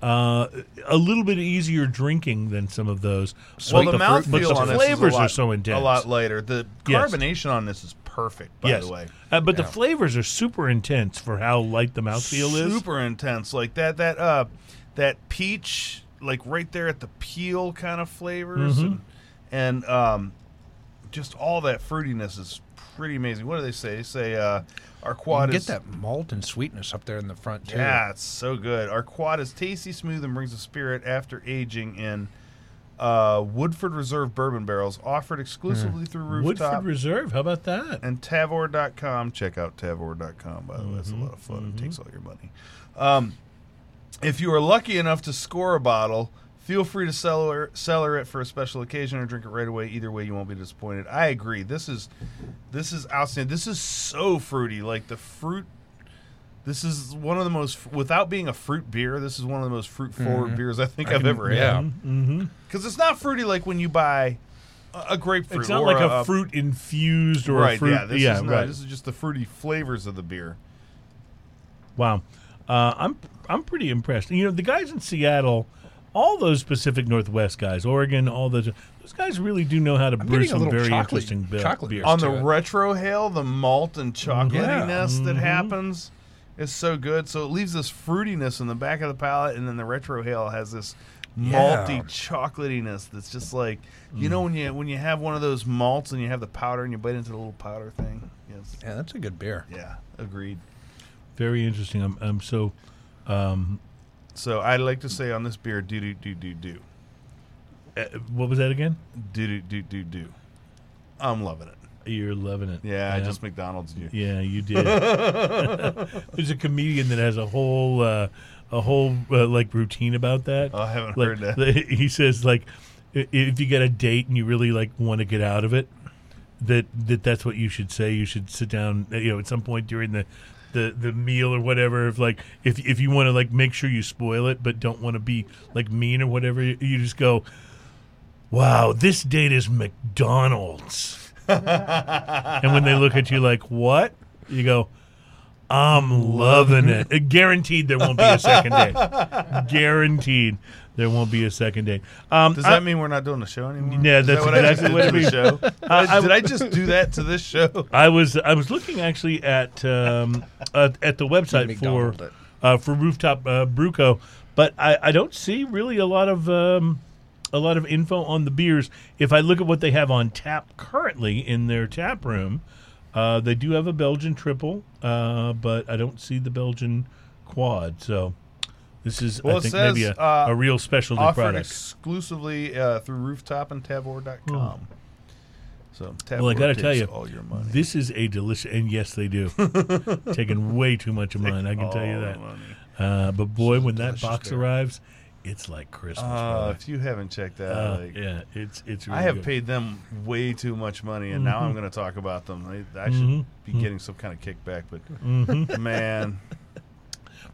Uh, a little bit easier drinking than some of those. Well, But the, fr- but mouthfeel the on this flavors is a lot, are so intense. A lot lighter. The Yes. carbonation on this is perfect. By yes, the way, uh, but the flavors are super intense for how light the mouthfeel is. super intense. Like that that uh that peach, like right there at the peel kind of flavors, Mhm. and, and um, just all that fruitiness is pretty amazing. What do they say? They say uh, our You quad can is get that malt and sweetness up there in the front, too. Yeah, it's so good. Our quad is tasty, smooth, and brings a spirit after aging in uh, Woodford Reserve bourbon barrels, offered exclusively through Rooftop Woodford Reserve. How about that? and Tavour.com. Check out Tavour.com, by the way. It's a Mm-hmm, lot of fun. It takes all your money. Um, if you are lucky enough to score a bottle, feel free to cellar, cellar it for a special occasion or drink it right away. Either way, you won't be disappointed. I agree. This is this is outstanding. This is so fruity. Like the fruit. This is one of the most, without being a fruit beer, this is one of the most fruit forward beers I think I have can- ever yeah. had. Mm-hmm. Because it's not fruity like when you buy a, a grapefruit. It's not or like a, fruit infused or right, a fruit. yeah, this is not, right. this is just the fruity flavors of the beer. Wow, uh, I'm I'm pretty impressed. You know, the guys in Seattle, all those Pacific Northwest guys, Oregon, all those those guys really do know how to I'm brew getting a some very chocolate- interesting be- chocolate beers. On the to it. retrohale, the malt and chocolatiness that Mhm. happens is so good. So it leaves this fruitiness in the back of the palate, and then the retrohale has this Yeah. malty chocolatiness that's just like you Mm. know when you when you have one of those malts and you have the powder and you bite into the little powder thing. Yes. Yeah, that's a good beer. Yeah, agreed. very interesting. I'm, I'm so. Um, So I'd like to say on this beer, do do do do do uh, what was that again? do do do do do. I'm loving it. You're loving it. Yeah, I just McDonald's you. Yeah, you did. <laughs> There's a comedian that has a whole uh, a whole uh, like routine about that. Oh, I haven't like, heard that. <laughs> he says like if you get a date and you really like want to get out of it, that that that's what you should say. You should sit down, you know, at some point during the the, the meal or whatever. If like if if you want to like make sure you spoil it, but don't want to be like mean or whatever, you, you just go, "Wow, this date is McDonald's." and when they look at you like, "What?" you go. I'm loving it. Guaranteed there won't be a second date. Guaranteed there won't be a second date. Um, Does I- that mean we're not doing the show anymore? Yeah, Is that's that what I just exactly did what it to the show. <laughs> Did I, I- did I just do that to this show? <laughs> I was I was looking actually at um, uh, at the website for uh, for rooftop uh, Brew Co, but I, I don't see really a lot of um, a lot of info on the beers. If I look at what they have on tap currently in their tap room, uh, they do have a Belgian triple, uh, but I don't see the Belgian quad. So this is Well, I think says, maybe a, uh, a real specialty Offered product. exclusively uh, through Rooftop and Tavour.com. So Tavour Well, I gotta takes tell you, all your money. This is a delicious, and yes, they do. <laughs> Taking way too much of mine, I can tell you that. Uh, but boy, when that box beer. arrives, it's like Christmas. Uh, if you haven't checked that, Uh, out, like, yeah, it's it's. Really I have good. paid them way too much money, and now I'm going to talk about them. I, I should Mhm. be getting some kind of kickback, but Mhm. man, <laughs>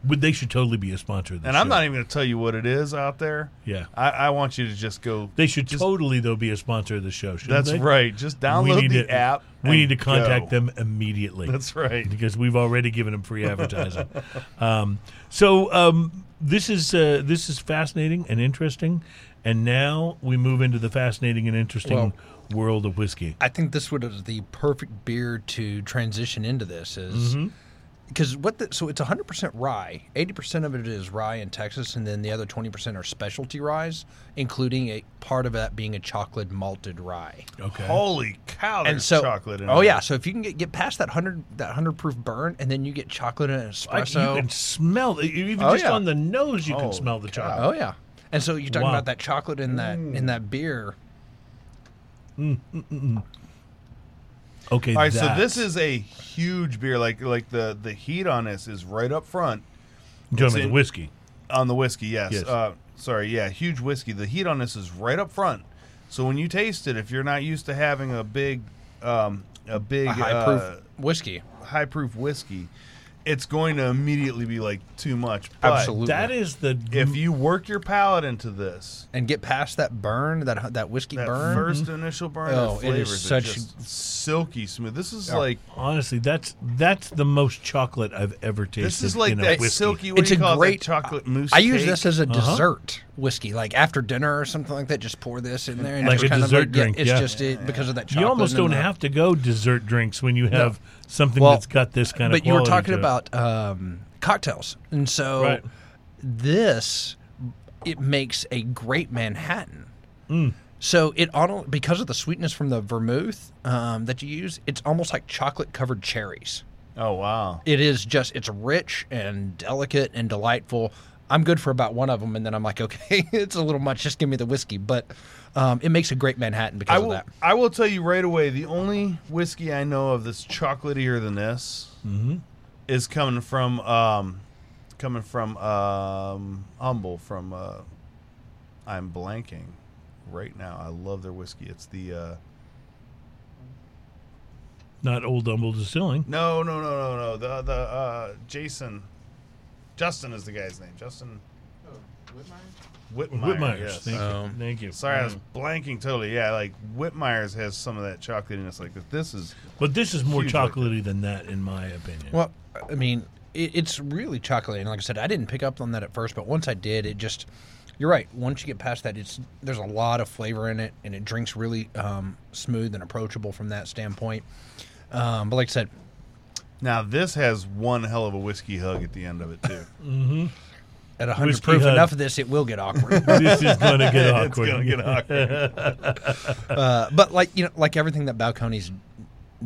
But they should totally be a sponsor of this and I'm show. not even going to tell you what it is out there. Yeah, I, I want you to just go. they should Just- totally though be a sponsor of the show. That's they? right. Just download the to- app. We need to contact go. them immediately. That's right. because we've already given them free advertising. <laughs> um, so um, this is uh, this is fascinating and interesting, and now we move into the fascinating and interesting Well- world of whiskey. I think this would is the perfect beer to transition into this is Mm-hmm. Because what the, so it's 100% rye. 80% of it is rye in Texas and then the other 20% are specialty ryes, including a part of that being a chocolate malted rye. Okay. Holy cow! And so chocolate in Oh there. yeah, so if you can get, get past that 100 that 100 proof burn and then you get chocolate and I- espresso. you can smell it. Even Oh, just yeah. on the nose, you can Oh, smell the God. chocolate. Oh yeah. And so you're talking Wow. about that chocolate in that in mm. that beer. Mm, mm, Okay. All right, so this is a huge beer. Like like the the heat on this is right up front You're it's about the in- whiskey. on the whiskey. Yes. Yes. Uh, sorry. Yeah, huge whiskey. The heat on this is right up front. So when you taste it, if you're not used to having a big um, a big A high proof uh, whiskey. high proof whiskey, it's going to immediately be like too much. But Absolutely. That is the If you work your palate into this, And get past that burn, that that whiskey that burn. first initial burn, Oh, the it is flavors are such- silky smooth. This is Yeah. like honestly that's that's the most chocolate I've ever tasted. this is like in that whiskey. silky. What It's do you a call it? great- That chocolate mousse. I use this as a Uh-huh. dessert whiskey, like after dinner or something like that. Just pour this in there, and Like it's a kind dessert of like, yeah, drink, it's yeah. just it, because of that chocolate. You almost don't the- have to go dessert drinks when you have something Well, that's got this kind of. But you were talking about um, cocktails, and so Right. this it makes a great Manhattan. Mm. So it on because of the sweetness from the vermouth um, that you use, it's almost like chocolate covered cherries. Oh wow! It is just it's rich and delicate and delightful. I'm good for about one of them, and then I'm like, <laughs> okay, it's a little much. Just give me the whiskey, but um, it makes a great Manhattan because I of will. that. I will tell you right away. The only whiskey I know of that's chocolatier than this Mm-hmm. is coming from um, coming from um, Humble. From uh, I'm blanking right now. I love their whiskey. It's the uh, not Old Humble Distilling. no, no, no, no, no. The the uh, Jason, Justin is the guy's name. Justin Whitmeyer. Whitmeyer's. yes. Thank, you. Um, Thank you. Sorry, I was Mm. blanking totally. Yeah, like Whitmeyer's has some of that chocolatiness. Like this. This is But this is more Huge like than that, in my opinion. Well, I mean, it, it's really chocolatey, and like I said, I didn't pick up on that at first, but once I did, it just. You're right. Once you get past that, it's there's a lot of flavor in it, and it drinks really um, smooth and approachable from that standpoint. Um, but like I said, now this has one hell of a whiskey hug at the end of it too. At 100 Whiskey proof, hug. enough of this, it will get awkward. <laughs> this is going to get <laughs> awkward. it's gonna get awkward. <laughs> uh, but like you know, like everything that Balcones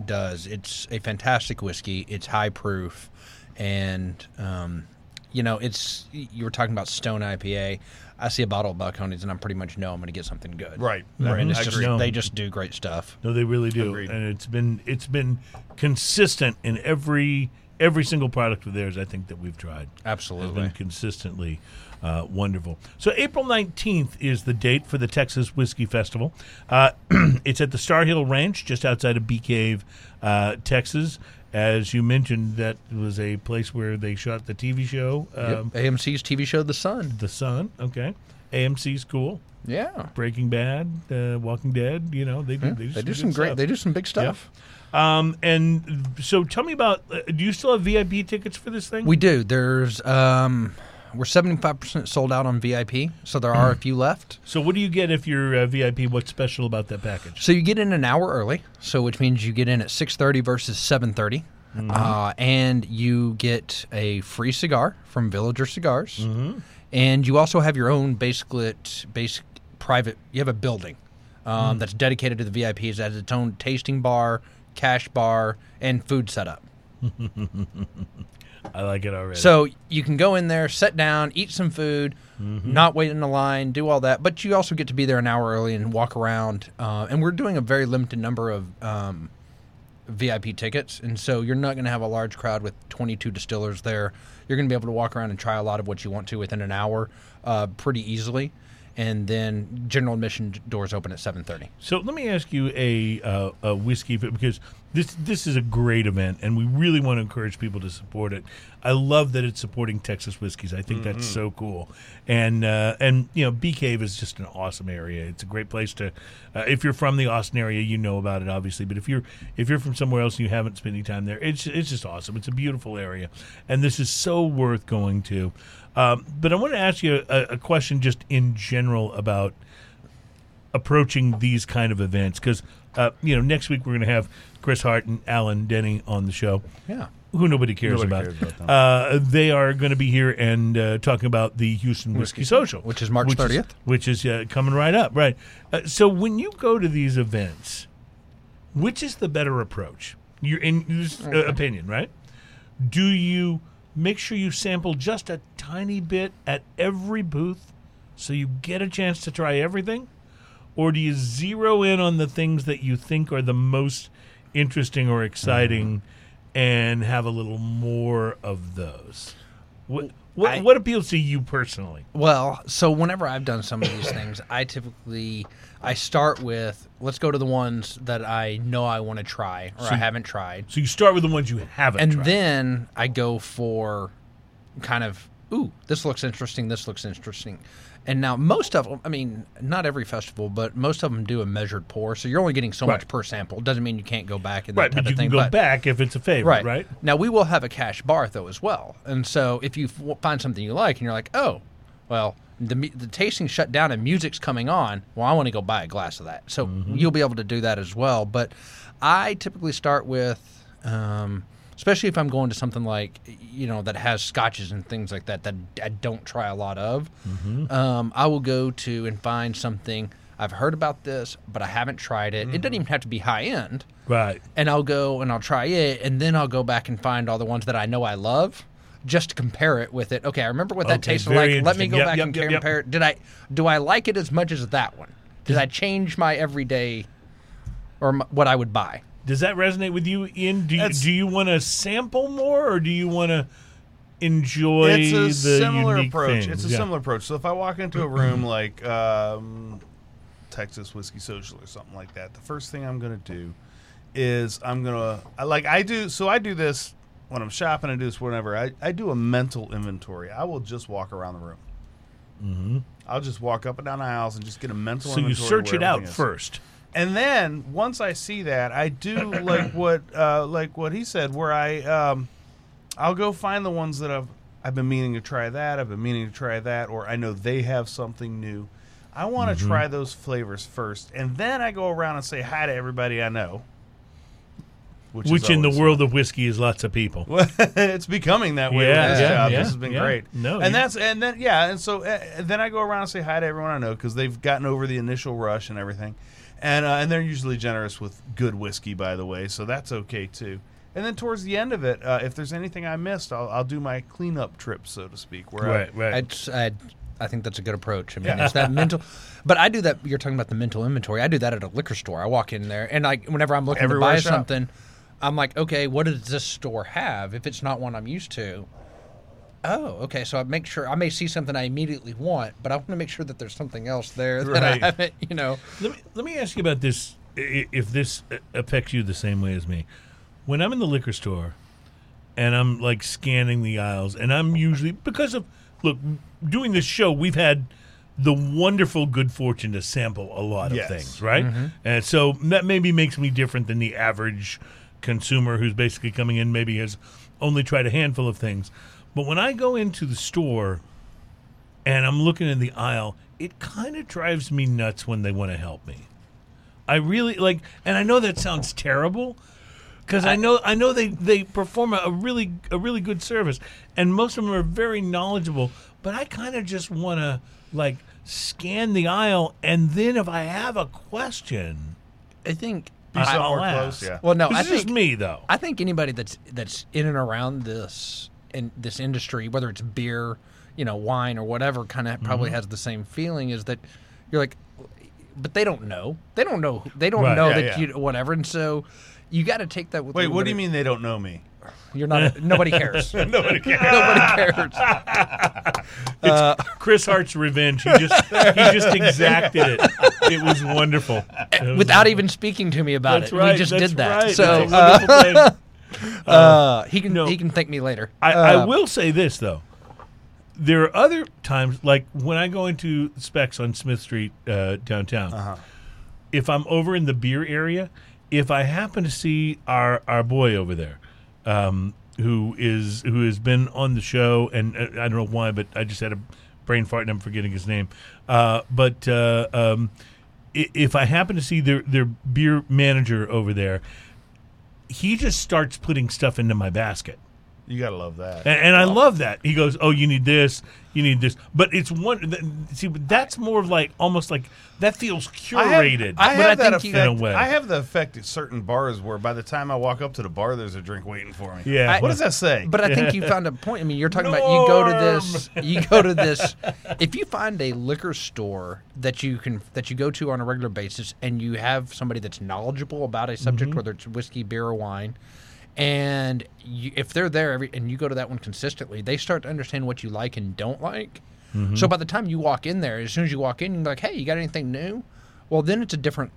does, it's a fantastic whiskey. It's high proof, and um, you know, it's you were talking about Stone IPA. I see a bottle of Balcones and I pretty much know I'm going to get something good. Right. And it's I just agree. they just do great stuff. No, they really do, Agreed. and it's been it's been consistent in every every single product of theirs. I think that we've tried has Absolutely. been consistently uh, wonderful. So April nineteenth is the date for the Texas Whiskey Festival. Uh, <clears throat> it's at the Star Hill Ranch, just outside of Bee Cave, uh, Texas. As you mentioned, that was a place where they shot the TV show, Yep. um, AMC's TV show The Son. The Son. Okay, AMC's cool. Yeah. Breaking Bad, uh, Walking Dead. You know they do. Yeah, They, They do some great. stuff. They do some big stuff. Um, and so tell me about. Uh, do you still have VIP tickets for this thing? We do. There's um, we're seventy five percent sold out on VIP, so there Hmm. are a few left. so what do you get if you're uh, VIP? What's special about that package? So you get in an hour early, so which means you get in at six thirty versus seven uh, and you get a free cigar from Villiger Cigars, and you also have your own basically basic private. You have a building um, that's dedicated to the VIPs. That has its own tasting bar, cash bar, and food setup. <laughs> I like it already. So you can go in there, sit down, eat some food, not wait in the line, do all that. But you also get to be there an hour early and walk around. Uh, and we're doing a very limited number of um, VIP tickets, and so you're not going to have a large crowd with 22 distillers there. You're going to be able to walk around and try a lot of what you want to within an hour, uh, pretty easily. And then general admission doors open at 7:30. So let me ask you a uh, a whiskey because this this is a great event and we really want to encourage people to support it. I love that it's supporting Texas whiskeys. I think that's so cool. And uh, and you know, Bee Cave is just an awesome area. It's a great place to. Uh, if you're from the Austin area, you know about it obviously. But if you're if you're from somewhere else and you haven't spent any time there, it's it's just awesome. It's a beautiful area, and this is so worth going to. Um, but I want to ask you a, a question just in general about approaching these kind of events because uh, you know next week we're going to have Chris Hart and Alan Denny on the show, Yeah. who nobody cares Nobody about. cares about uh, they are going to be here and uh, talking about the Houston Whiskey, Social, which is March which 30th. which is uh, coming right up. Right. Uh, so when you go to these events, which is the better approach? Your in your uh, opinion, right? Do you make sure you sample just a tiny bit at every booth so you get a chance to try everything? Or do you zero in on the things that you think are the most interesting or exciting mm-hmm. and have a little more of those? What, what, I- what appeals to you personally? Well, so whenever I've done some of these things, I typically I start with let's go to the ones that I know I want to try or I So- haven't tried, So you start with the ones you haven't and tried. then I go for kind of ooh, this looks interesting, this looks interesting. And now most of them, I mean, not every festival, but most of them do a measured pour, so you're only getting so Right. much per sample. It doesn't mean you can't go back and that right, type but you of thing. can go but- back if it's a favorite, right? right. Now we will have a cash bar though as well, and so if you f- find something you like and you're like, oh, well, the the tasting shut down and music's coming on, well, I want to go buy a glass of that. So you'll be able to do that as well. But I typically start with, um, especially if I'm going to something like you know that has scotches and things like that that I don't try a lot of. Um, I will go to and find something. I've heard about this, but I haven't tried it. It doesn't even have to be high end Right. and I'll go and I'll try it, and then I'll go back and find all the ones that I know I love, just to compare it with it. Okay, I remember what that Okay, tasted like. Let me go Yep, back yep, and yep, yep. compare it. Did I do I like it as much as that one? Did I change my everyday or m- what I would buy? Does that resonate with you, Ian? Do you, That's- do you want to sample more, or do you want to enjoy it's a the similar approach. things? It's a Yeah. similar approach. So if I walk into a room <clears throat> like um, Texas Whiskey Social or something like that, the first thing I'm going to do is I'm going to like I do. So I do this when I'm shopping. I do this whenever I, I do a mental inventory. I will just walk around the room. Mm-hmm. I'll just walk up and down the aisles and just get a mental. So you search it out is. first. And then once I see that, I do <coughs> like what uh, like what he said, where I um, I'll go find the ones that I've I've been meaning to try that, I've been meaning to try that, or I know they have something new. I want to Mm-hmm. try those flavors first, and then I go around and say hi to everybody I know. Which, is Which in the always- world of whiskey is lots of people. well, <laughs> it's becoming that way Yeah, with this yeah, job. yeah, this has been yeah. great. No, and you- that's and then yeah, and so uh, then I go around and say hi to everyone I know because they've gotten over the initial rush and everything, and uh, and they're usually generous with good whiskey, by the way, so that's okay too. And then towards the end of it, uh, if there's anything I missed, I'll, I'll do my cleanup trip, so to speak, where I, Right, right. I'd, I'd I think that's a good approach. I mean, it's that <laughs> mental. But I do that. You're talking about the mental inventory. I do that at a liquor store. I walk in there, and like whenever I'm looking Everywhere to buy shop. something, I'm like, okay, what does this store have? If it's not one I'm used to, oh, okay. So I make sure I may see something I immediately want, but I want to make sure that there's something else there that Right. I haven't. You know, Let me let me ask you about this. If this uh, affects you the same way as me, when I'm in the liquor store and I'm like scanning the aisles, and I'm usually because of look doing this show, we've had the wonderful good fortune to sample a lot of Yes. things, right? And so that maybe makes me different than the average consumer who's basically coming in maybe has only tried a handful of things. But when I go into the store and I'm looking in the aisle, it kind of drives me nuts when they want to help me. I really like, and I know that sounds terrible because I, know I know they they perform a, really a really good service, and most of them are very knowledgeable. But I kind of just want to like scan the aisle, and then if I have a question, I think. Be I- somewhere I'll close, yeah. Well, no, this I is just think me though. I think anybody that's that's in and around this in this industry, whether it's beer, you know, wine or whatever, kind of probably Mm-hmm. has the same feeling. Is that you're like, but they don't know. They don't know. They don't Right. know Yeah, that yeah. you whatever. And so you got to take that with. a Wait, little what do you of- mean they don't know me? You're not. <laughs> <laughs> nobody cares. Nobody cares. nobody cares. Uh, Chris Hart's revenge. He just he just exacted it. It was wonderful. It was Without even speaking to me about That's it, right. we just that's did that. Right. So a wonderful thing. <laughs> uh, he can no. he can thank me later. I, I Uh, will say this though. There are other times, like when I go into Specs on Smith Street uh, downtown. Uh-huh. If I'm over in the beer area, if I happen to see our our boy over there, um, who is who has been on the show, and uh, I don't know why, but I just had a brain fart and I'm forgetting his name. Uh, but uh, um, if I happen to see their their beer manager over there, he just starts putting stuff into my basket. You gotta love that. And, and I love that. He goes, "Oh, you need this, you need this," but it's one. th- See, but that's more of like almost like that feels curated. I have, I But I have that think effect. In a way. I have the effect at certain bars where by the time I walk up to the bar, there's a drink waiting for me. Yeah. what does that say? But I think you <laughs> found a point. I mean, you're talking about you go to this, you go to this. If you find a liquor store that you can that you go to on a regular basis, and you have somebody that's knowledgeable about a subject, Mm-hmm. whether it's whiskey, beer, or wine, and you, if they're there every and you go to that one consistently, they start to understand what you like and don't like. Mm-hmm. So by the time you walk in there, as soon as you walk in, you're like, "Hey, you got anything new?" Well, then it's a different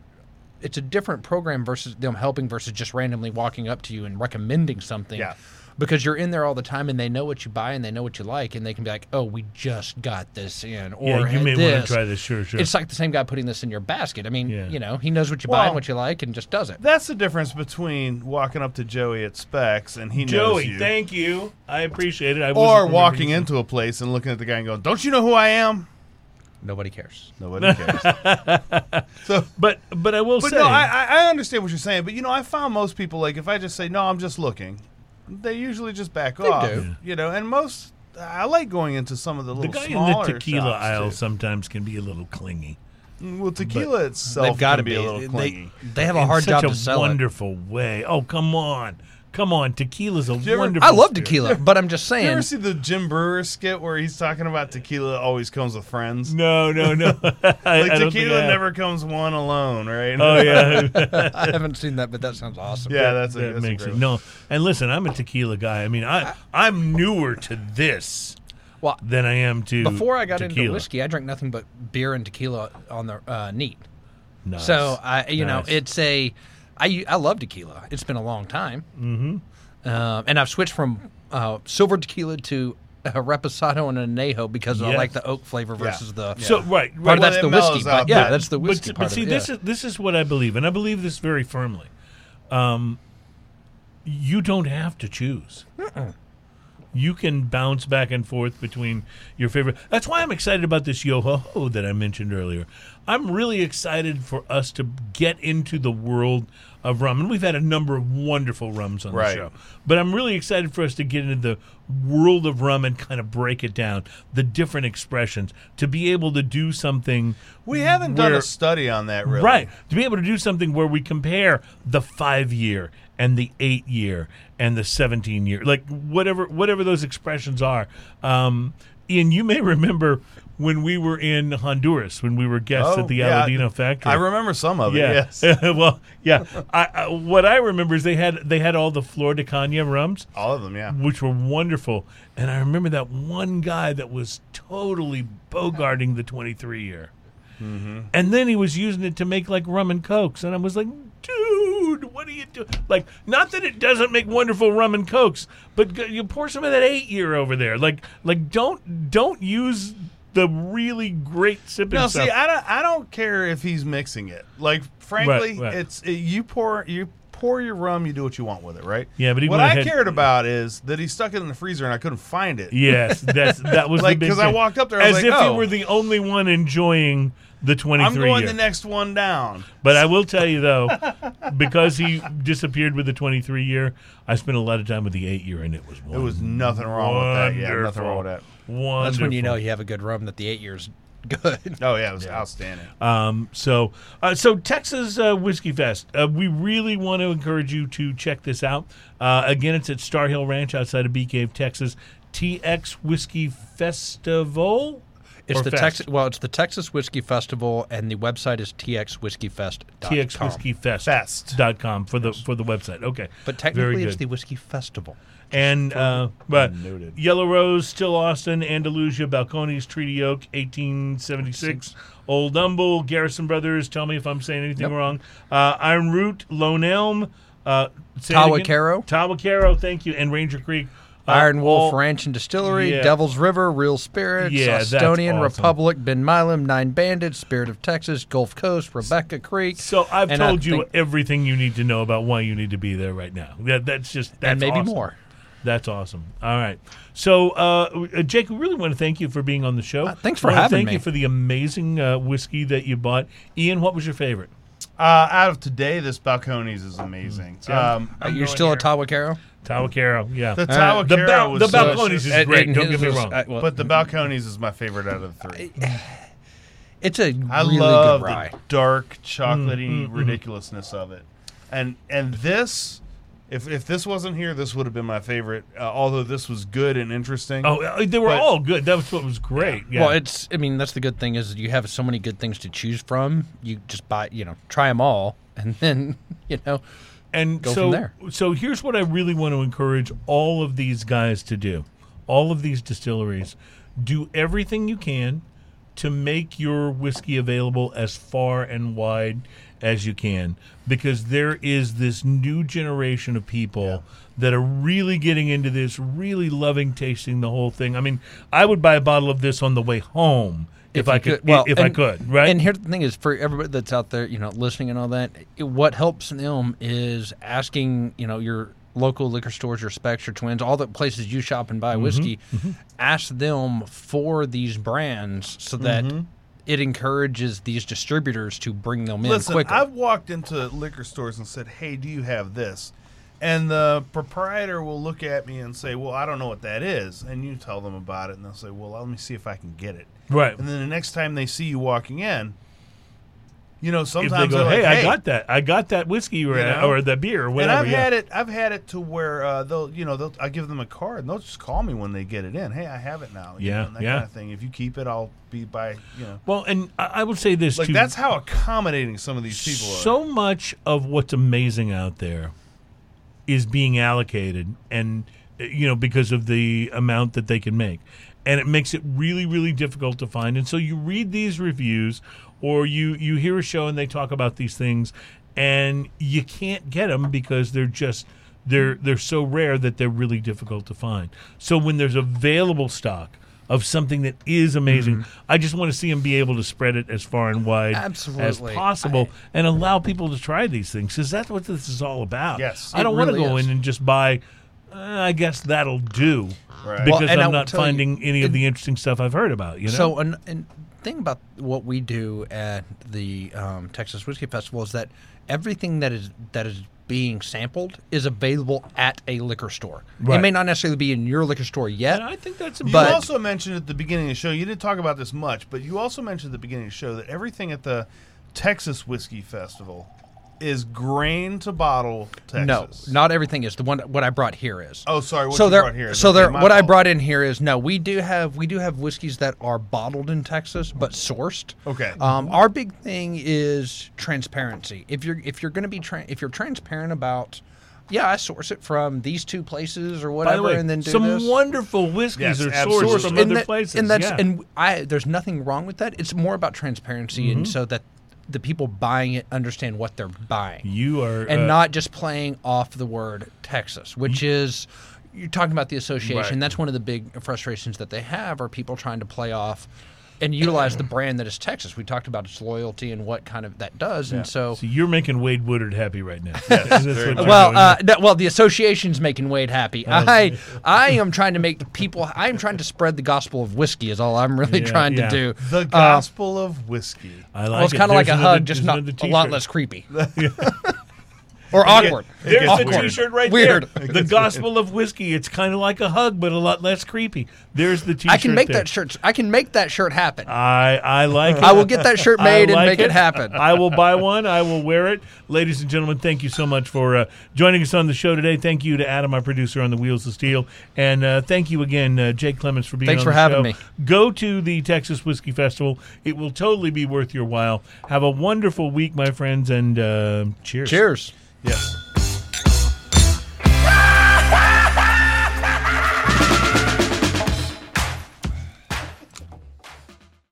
it's a different program versus them helping versus just randomly walking up to you and recommending something. Yeah. Because you're in there all the time and they know what you buy and they know what you like and they can be like, "Oh, we just got this in," or yeah, you "Had may want to try this. Sure, sure. It's like the same guy putting this in your basket. I mean, Yeah. you know, he knows what you buy and what you like and just does it. That's the difference between walking up to Joey at Specs and he knows Joey, you, thank you. I appreciate it. I or walking remembering- into a place and looking at the guy and going, "Don't you know who I am?" Nobody cares. Nobody cares. <laughs> so, But but I will but say, no, I, I I understand what you're saying. But you know, I found most people like if I just say no, I'm just looking, they usually just back off. do. You know, and most I like going into some of the little the little guy in the tequila aisle too. sometimes can be a little clingy. Well, tequila itself They've got to can be, a little clingy. they have a hard such job a to sell it. wonderful way. Oh, come on, come on. Tequila's a ever- wonderful. I love spirit. tequila, but I'm just saying You saying. ever see the Jim Breuer skit where he's talking about tequila always comes with friends? No, no, no. <laughs> <laughs> I, Like I don't think tequila I have. never comes one alone, right? Oh yeah. <laughs> I haven't seen that, but that sounds awesome. yeah, that's a, that that's a makes great it one. no. And listen, I'm a tequila guy. I mean, I I'm newer to this Well, than I am to before I got tequila. into whiskey, I drank nothing but beer and tequila on the uh, neat. Nice. So I, you know, Nice. it's a, I, I love tequila. It's been a long time, mm-hmm. um, and I've switched from uh, silver tequila to a reposado and a anejo because I like the oak flavor versus the. so right, Part right. of that's the whiskey, out, but yeah, but- that's the whiskey but, but see, this yeah. is this is what I believe, and I believe this very firmly. Um, you don't have to choose. You can bounce back and forth between your favorite. That's why I'm excited about this yo ho ho that I mentioned earlier. I'm really excited for us to get into the world of rum, and we've had a number of wonderful rums on Right. the show. But I'm really excited for us to get into the world of rum and kind of break it down, the different expressions, to be able to do something. We haven't done a study on that, really. Right. To be able to do something where we compare the five year and the eight year and the 17 year, like whatever, whatever those expressions are. Um, Ian, you may <laughs> remember when we were in Honduras when we were guests Oh, at the yeah. Aladino factory. I remember some of it. Yes. <laughs> well, yeah. I, I, what I remember is they had they had all the Flor de Cana rums, All of them. Yeah. which were wonderful. And I remember that one guy that was totally bogarting the 23 year. Mm-hmm. And then he was using it to make like rum and cokes. And I was like, dude, what are you doing? Like, not that it doesn't make wonderful rum and cokes, but g- you pour some of that eight year over there. Like, like don't don't use the really great sipping No, stuff. see, I don't. I don't care if he's mixing it. Like, frankly, Right, right. it's it, you pour you pour your rum. You do what you want with it, right? Yeah, but he what went I ahead- cared about is that he stuck it in the freezer and I couldn't find it. yes, that's that was <laughs> Like, the big 'cause I thing. walked up there, I as was like, if oh. you were the only one enjoying the 23 I'm going the next one down. But I will tell you though, because he disappeared with the 23 year, I spent a lot of time with the 8 year, and it was There was nothing wrong with that. Yeah, nothing wrong with that. Wonderful. That's when you know you have a good rum that the eight years <laughs> good. Oh yeah, it was outstanding. Um, so, uh, so Texas uh, Whiskey Fest. Uh, we really want to encourage you to check this out. Uh, again, it's at Star Hill Ranch outside of Bee Cave, Texas. TX Whiskey Festival. It's the? Texas. Well, it's the Texas Whiskey Festival, and the website is txwhiskeyfest.com. TXWhiskeyFest.com for the for the website. Okay, But technically, it's the Whiskey Festival. And uh, but Noted. Yellow Rose, Still Austin, Andalusia, Balcones, Treaty Oak, 1876, Old Humble, Garrison Brothers. Tell me if I'm saying anything Yep. wrong. Uh, Iron Root, Lone Elm, uh, say it again. Tahwahkaro. Tahwahkaro, thank you, and Ranger Creek. Uh, Iron Wolf all- Ranch and Distillery, yeah. Devil's River, Real Spirits, Yeah, that's Estonian awesome. Republic, Ben Milam, Nine Bandits, Spirit of Texas, Gulf Coast, Rebecca Creek. So I've And I told you think- everything you need to know about why you need to be there right now. That, that's just that's and maybe awesome. more. That's awesome. All right. So, uh, uh, Jake, we really want to thank you for being on the show. Uh, thanks for having thank me. Thank you for the amazing uh, whiskey that you bought. Ian, what was your favorite? Uh, out of today, this Balcones is amazing. Yeah. Um, Are you going still here. a Tahwahkaro? Tahwahkaro, yeah. The Uh, the, Tahwahkaro bal- was the so- Balcones is great. Don't get his me was- wrong. uh, well, but the Balcones is my favorite out of the three. <sighs> it's a I really love good rye. the dark, chocolatey mm, mm. ridiculousness of it, and and this, if if this wasn't here, this would have been my favorite. Uh, although this was good and interesting. oh, uh, they were But- all good. That was what was great. Yeah. Well, it's. I mean, that's the good thing is you have so many good things to choose from. You just buy, you know, try them all, <laughs> and then you know, and go so, from there. So here's what I really want to encourage all of these guys to do. All of these distilleries, do everything you can to make your whiskey available as far and wide as you can because there is this new generation of people that are really getting into this, really loving tasting the whole thing. I mean, I would buy a bottle of this on the way home if, you I could, Well, if I could, right? And here's the thing: is for everybody that's out there, you know, listening and all that, it, what helps them is asking, you know, your local liquor stores, your Specs, your Twins, all the places you shop and buy Mm-hmm, whiskey. Ask them for these brands so that Mm-hmm. It encourages these distributors to bring them in Listen, quicker. I've walked into liquor stores and said, "Hey, do you have this?" And the proprietor will look at me and say, "Well, I don't know what that is." And you tell them about it, and they'll say, "Well, let me see if I can get it." right. And then the next time they see you walking in, you know, If sometimes they go, they're hey, I got that. I got that whiskey or, You know? or the beer or And. I've yeah. had it. I've had it to where uh, they'll, you know, they'll. I give them a card, and they'll just call me when they get it in. Hey, I have it now. you Yeah, know, and that yeah. kind of thing. If you keep it, I'll be by. You know, Well, and I I would say this like too. that's how accommodating some of these people are. so much of what's amazing out there is being allocated, and you know because of the amount that they can make, and it makes it really, really difficult to find. And so you read these reviews, or you you hear a show and they talk about these things, and you can't get them because they're just they're they're so rare that they're really difficult to find. So when there's available stock of something that is amazing, I just want to see them be able to spread it as far and wide as Absolutely. possible and allow people to try these things because that's what this is all about. Yes. I don't want to really go is. in and just buy. Uh, I guess that'll do Right. because Well, I I'm not tell you, finding any of it- the interesting stuff I've heard about. You know, So, an, an thing about what we do at the um, Texas Whiskey Festival is that everything that is that is being sampled is available at a liquor store. It may not necessarily be in your liquor store yet. and I think that's You important. But- also mentioned at the beginning of the show, you didn't talk about this much, but you also mentioned at the beginning of the show that everything at the Texas Whiskey Festival is grain to bottle Texas. No, not everything is. The one what I brought here is. Oh, sorry. What so you there, brought here? so Okay, there. my What I brought in here is no. We do have we do have whiskeys that are bottled in Texas but sourced. Okay. Um, our big thing is transparency. If you're if you're going to be tra- if you're transparent about, yeah, I source it from these two places or By whatever, the way, and then do some this. wonderful whiskeys Yes, are sourced from and other that- places. and that's yeah. and I there's nothing wrong with that. It's more about transparency, Mm-hmm. and so that the people buying it understand what they're buying you are and uh, not just playing off the word Texas, which is you're talking about the association. Right. That's one of the big frustrations that they have are people trying to play off and utilize the brand that is Texas. We talked about its loyalty and what kind of that does, and so. So you're making Wade Woodard happy right now. <laughs> That's what very you're much. Well, doing. uh, no, well, the association's making Wade happy. I, <laughs> I am trying to make the people. I am trying to spread the gospel of whiskey. Is all I'm really Yeah, trying yeah. to do. The Uh, gospel of whiskey. I like well, it's kind of like a hug, just not a lot less creepy. <laughs> or awkward. There's awkward. the T-shirt right Weird. there. The gospel of whiskey. It's kind of like a hug, but a lot less creepy. There's the T-shirt. I can make there. that shirt. I can make that shirt happen. I I like it. I will get that shirt <laughs> made and make it, happen. I will buy one. I will wear it. Ladies and gentlemen, thank you so much for uh, joining us on the show today. Thank you to Adam, our producer on the Wheels of Steel, and uh, thank you again, uh, Jake Clemens, for being. Thanks on for the having show. me. Go to the Texas Whiskey Festival. It will totally be worth your while. Have a wonderful week, my friends, and uh, cheers. Cheers. Yes.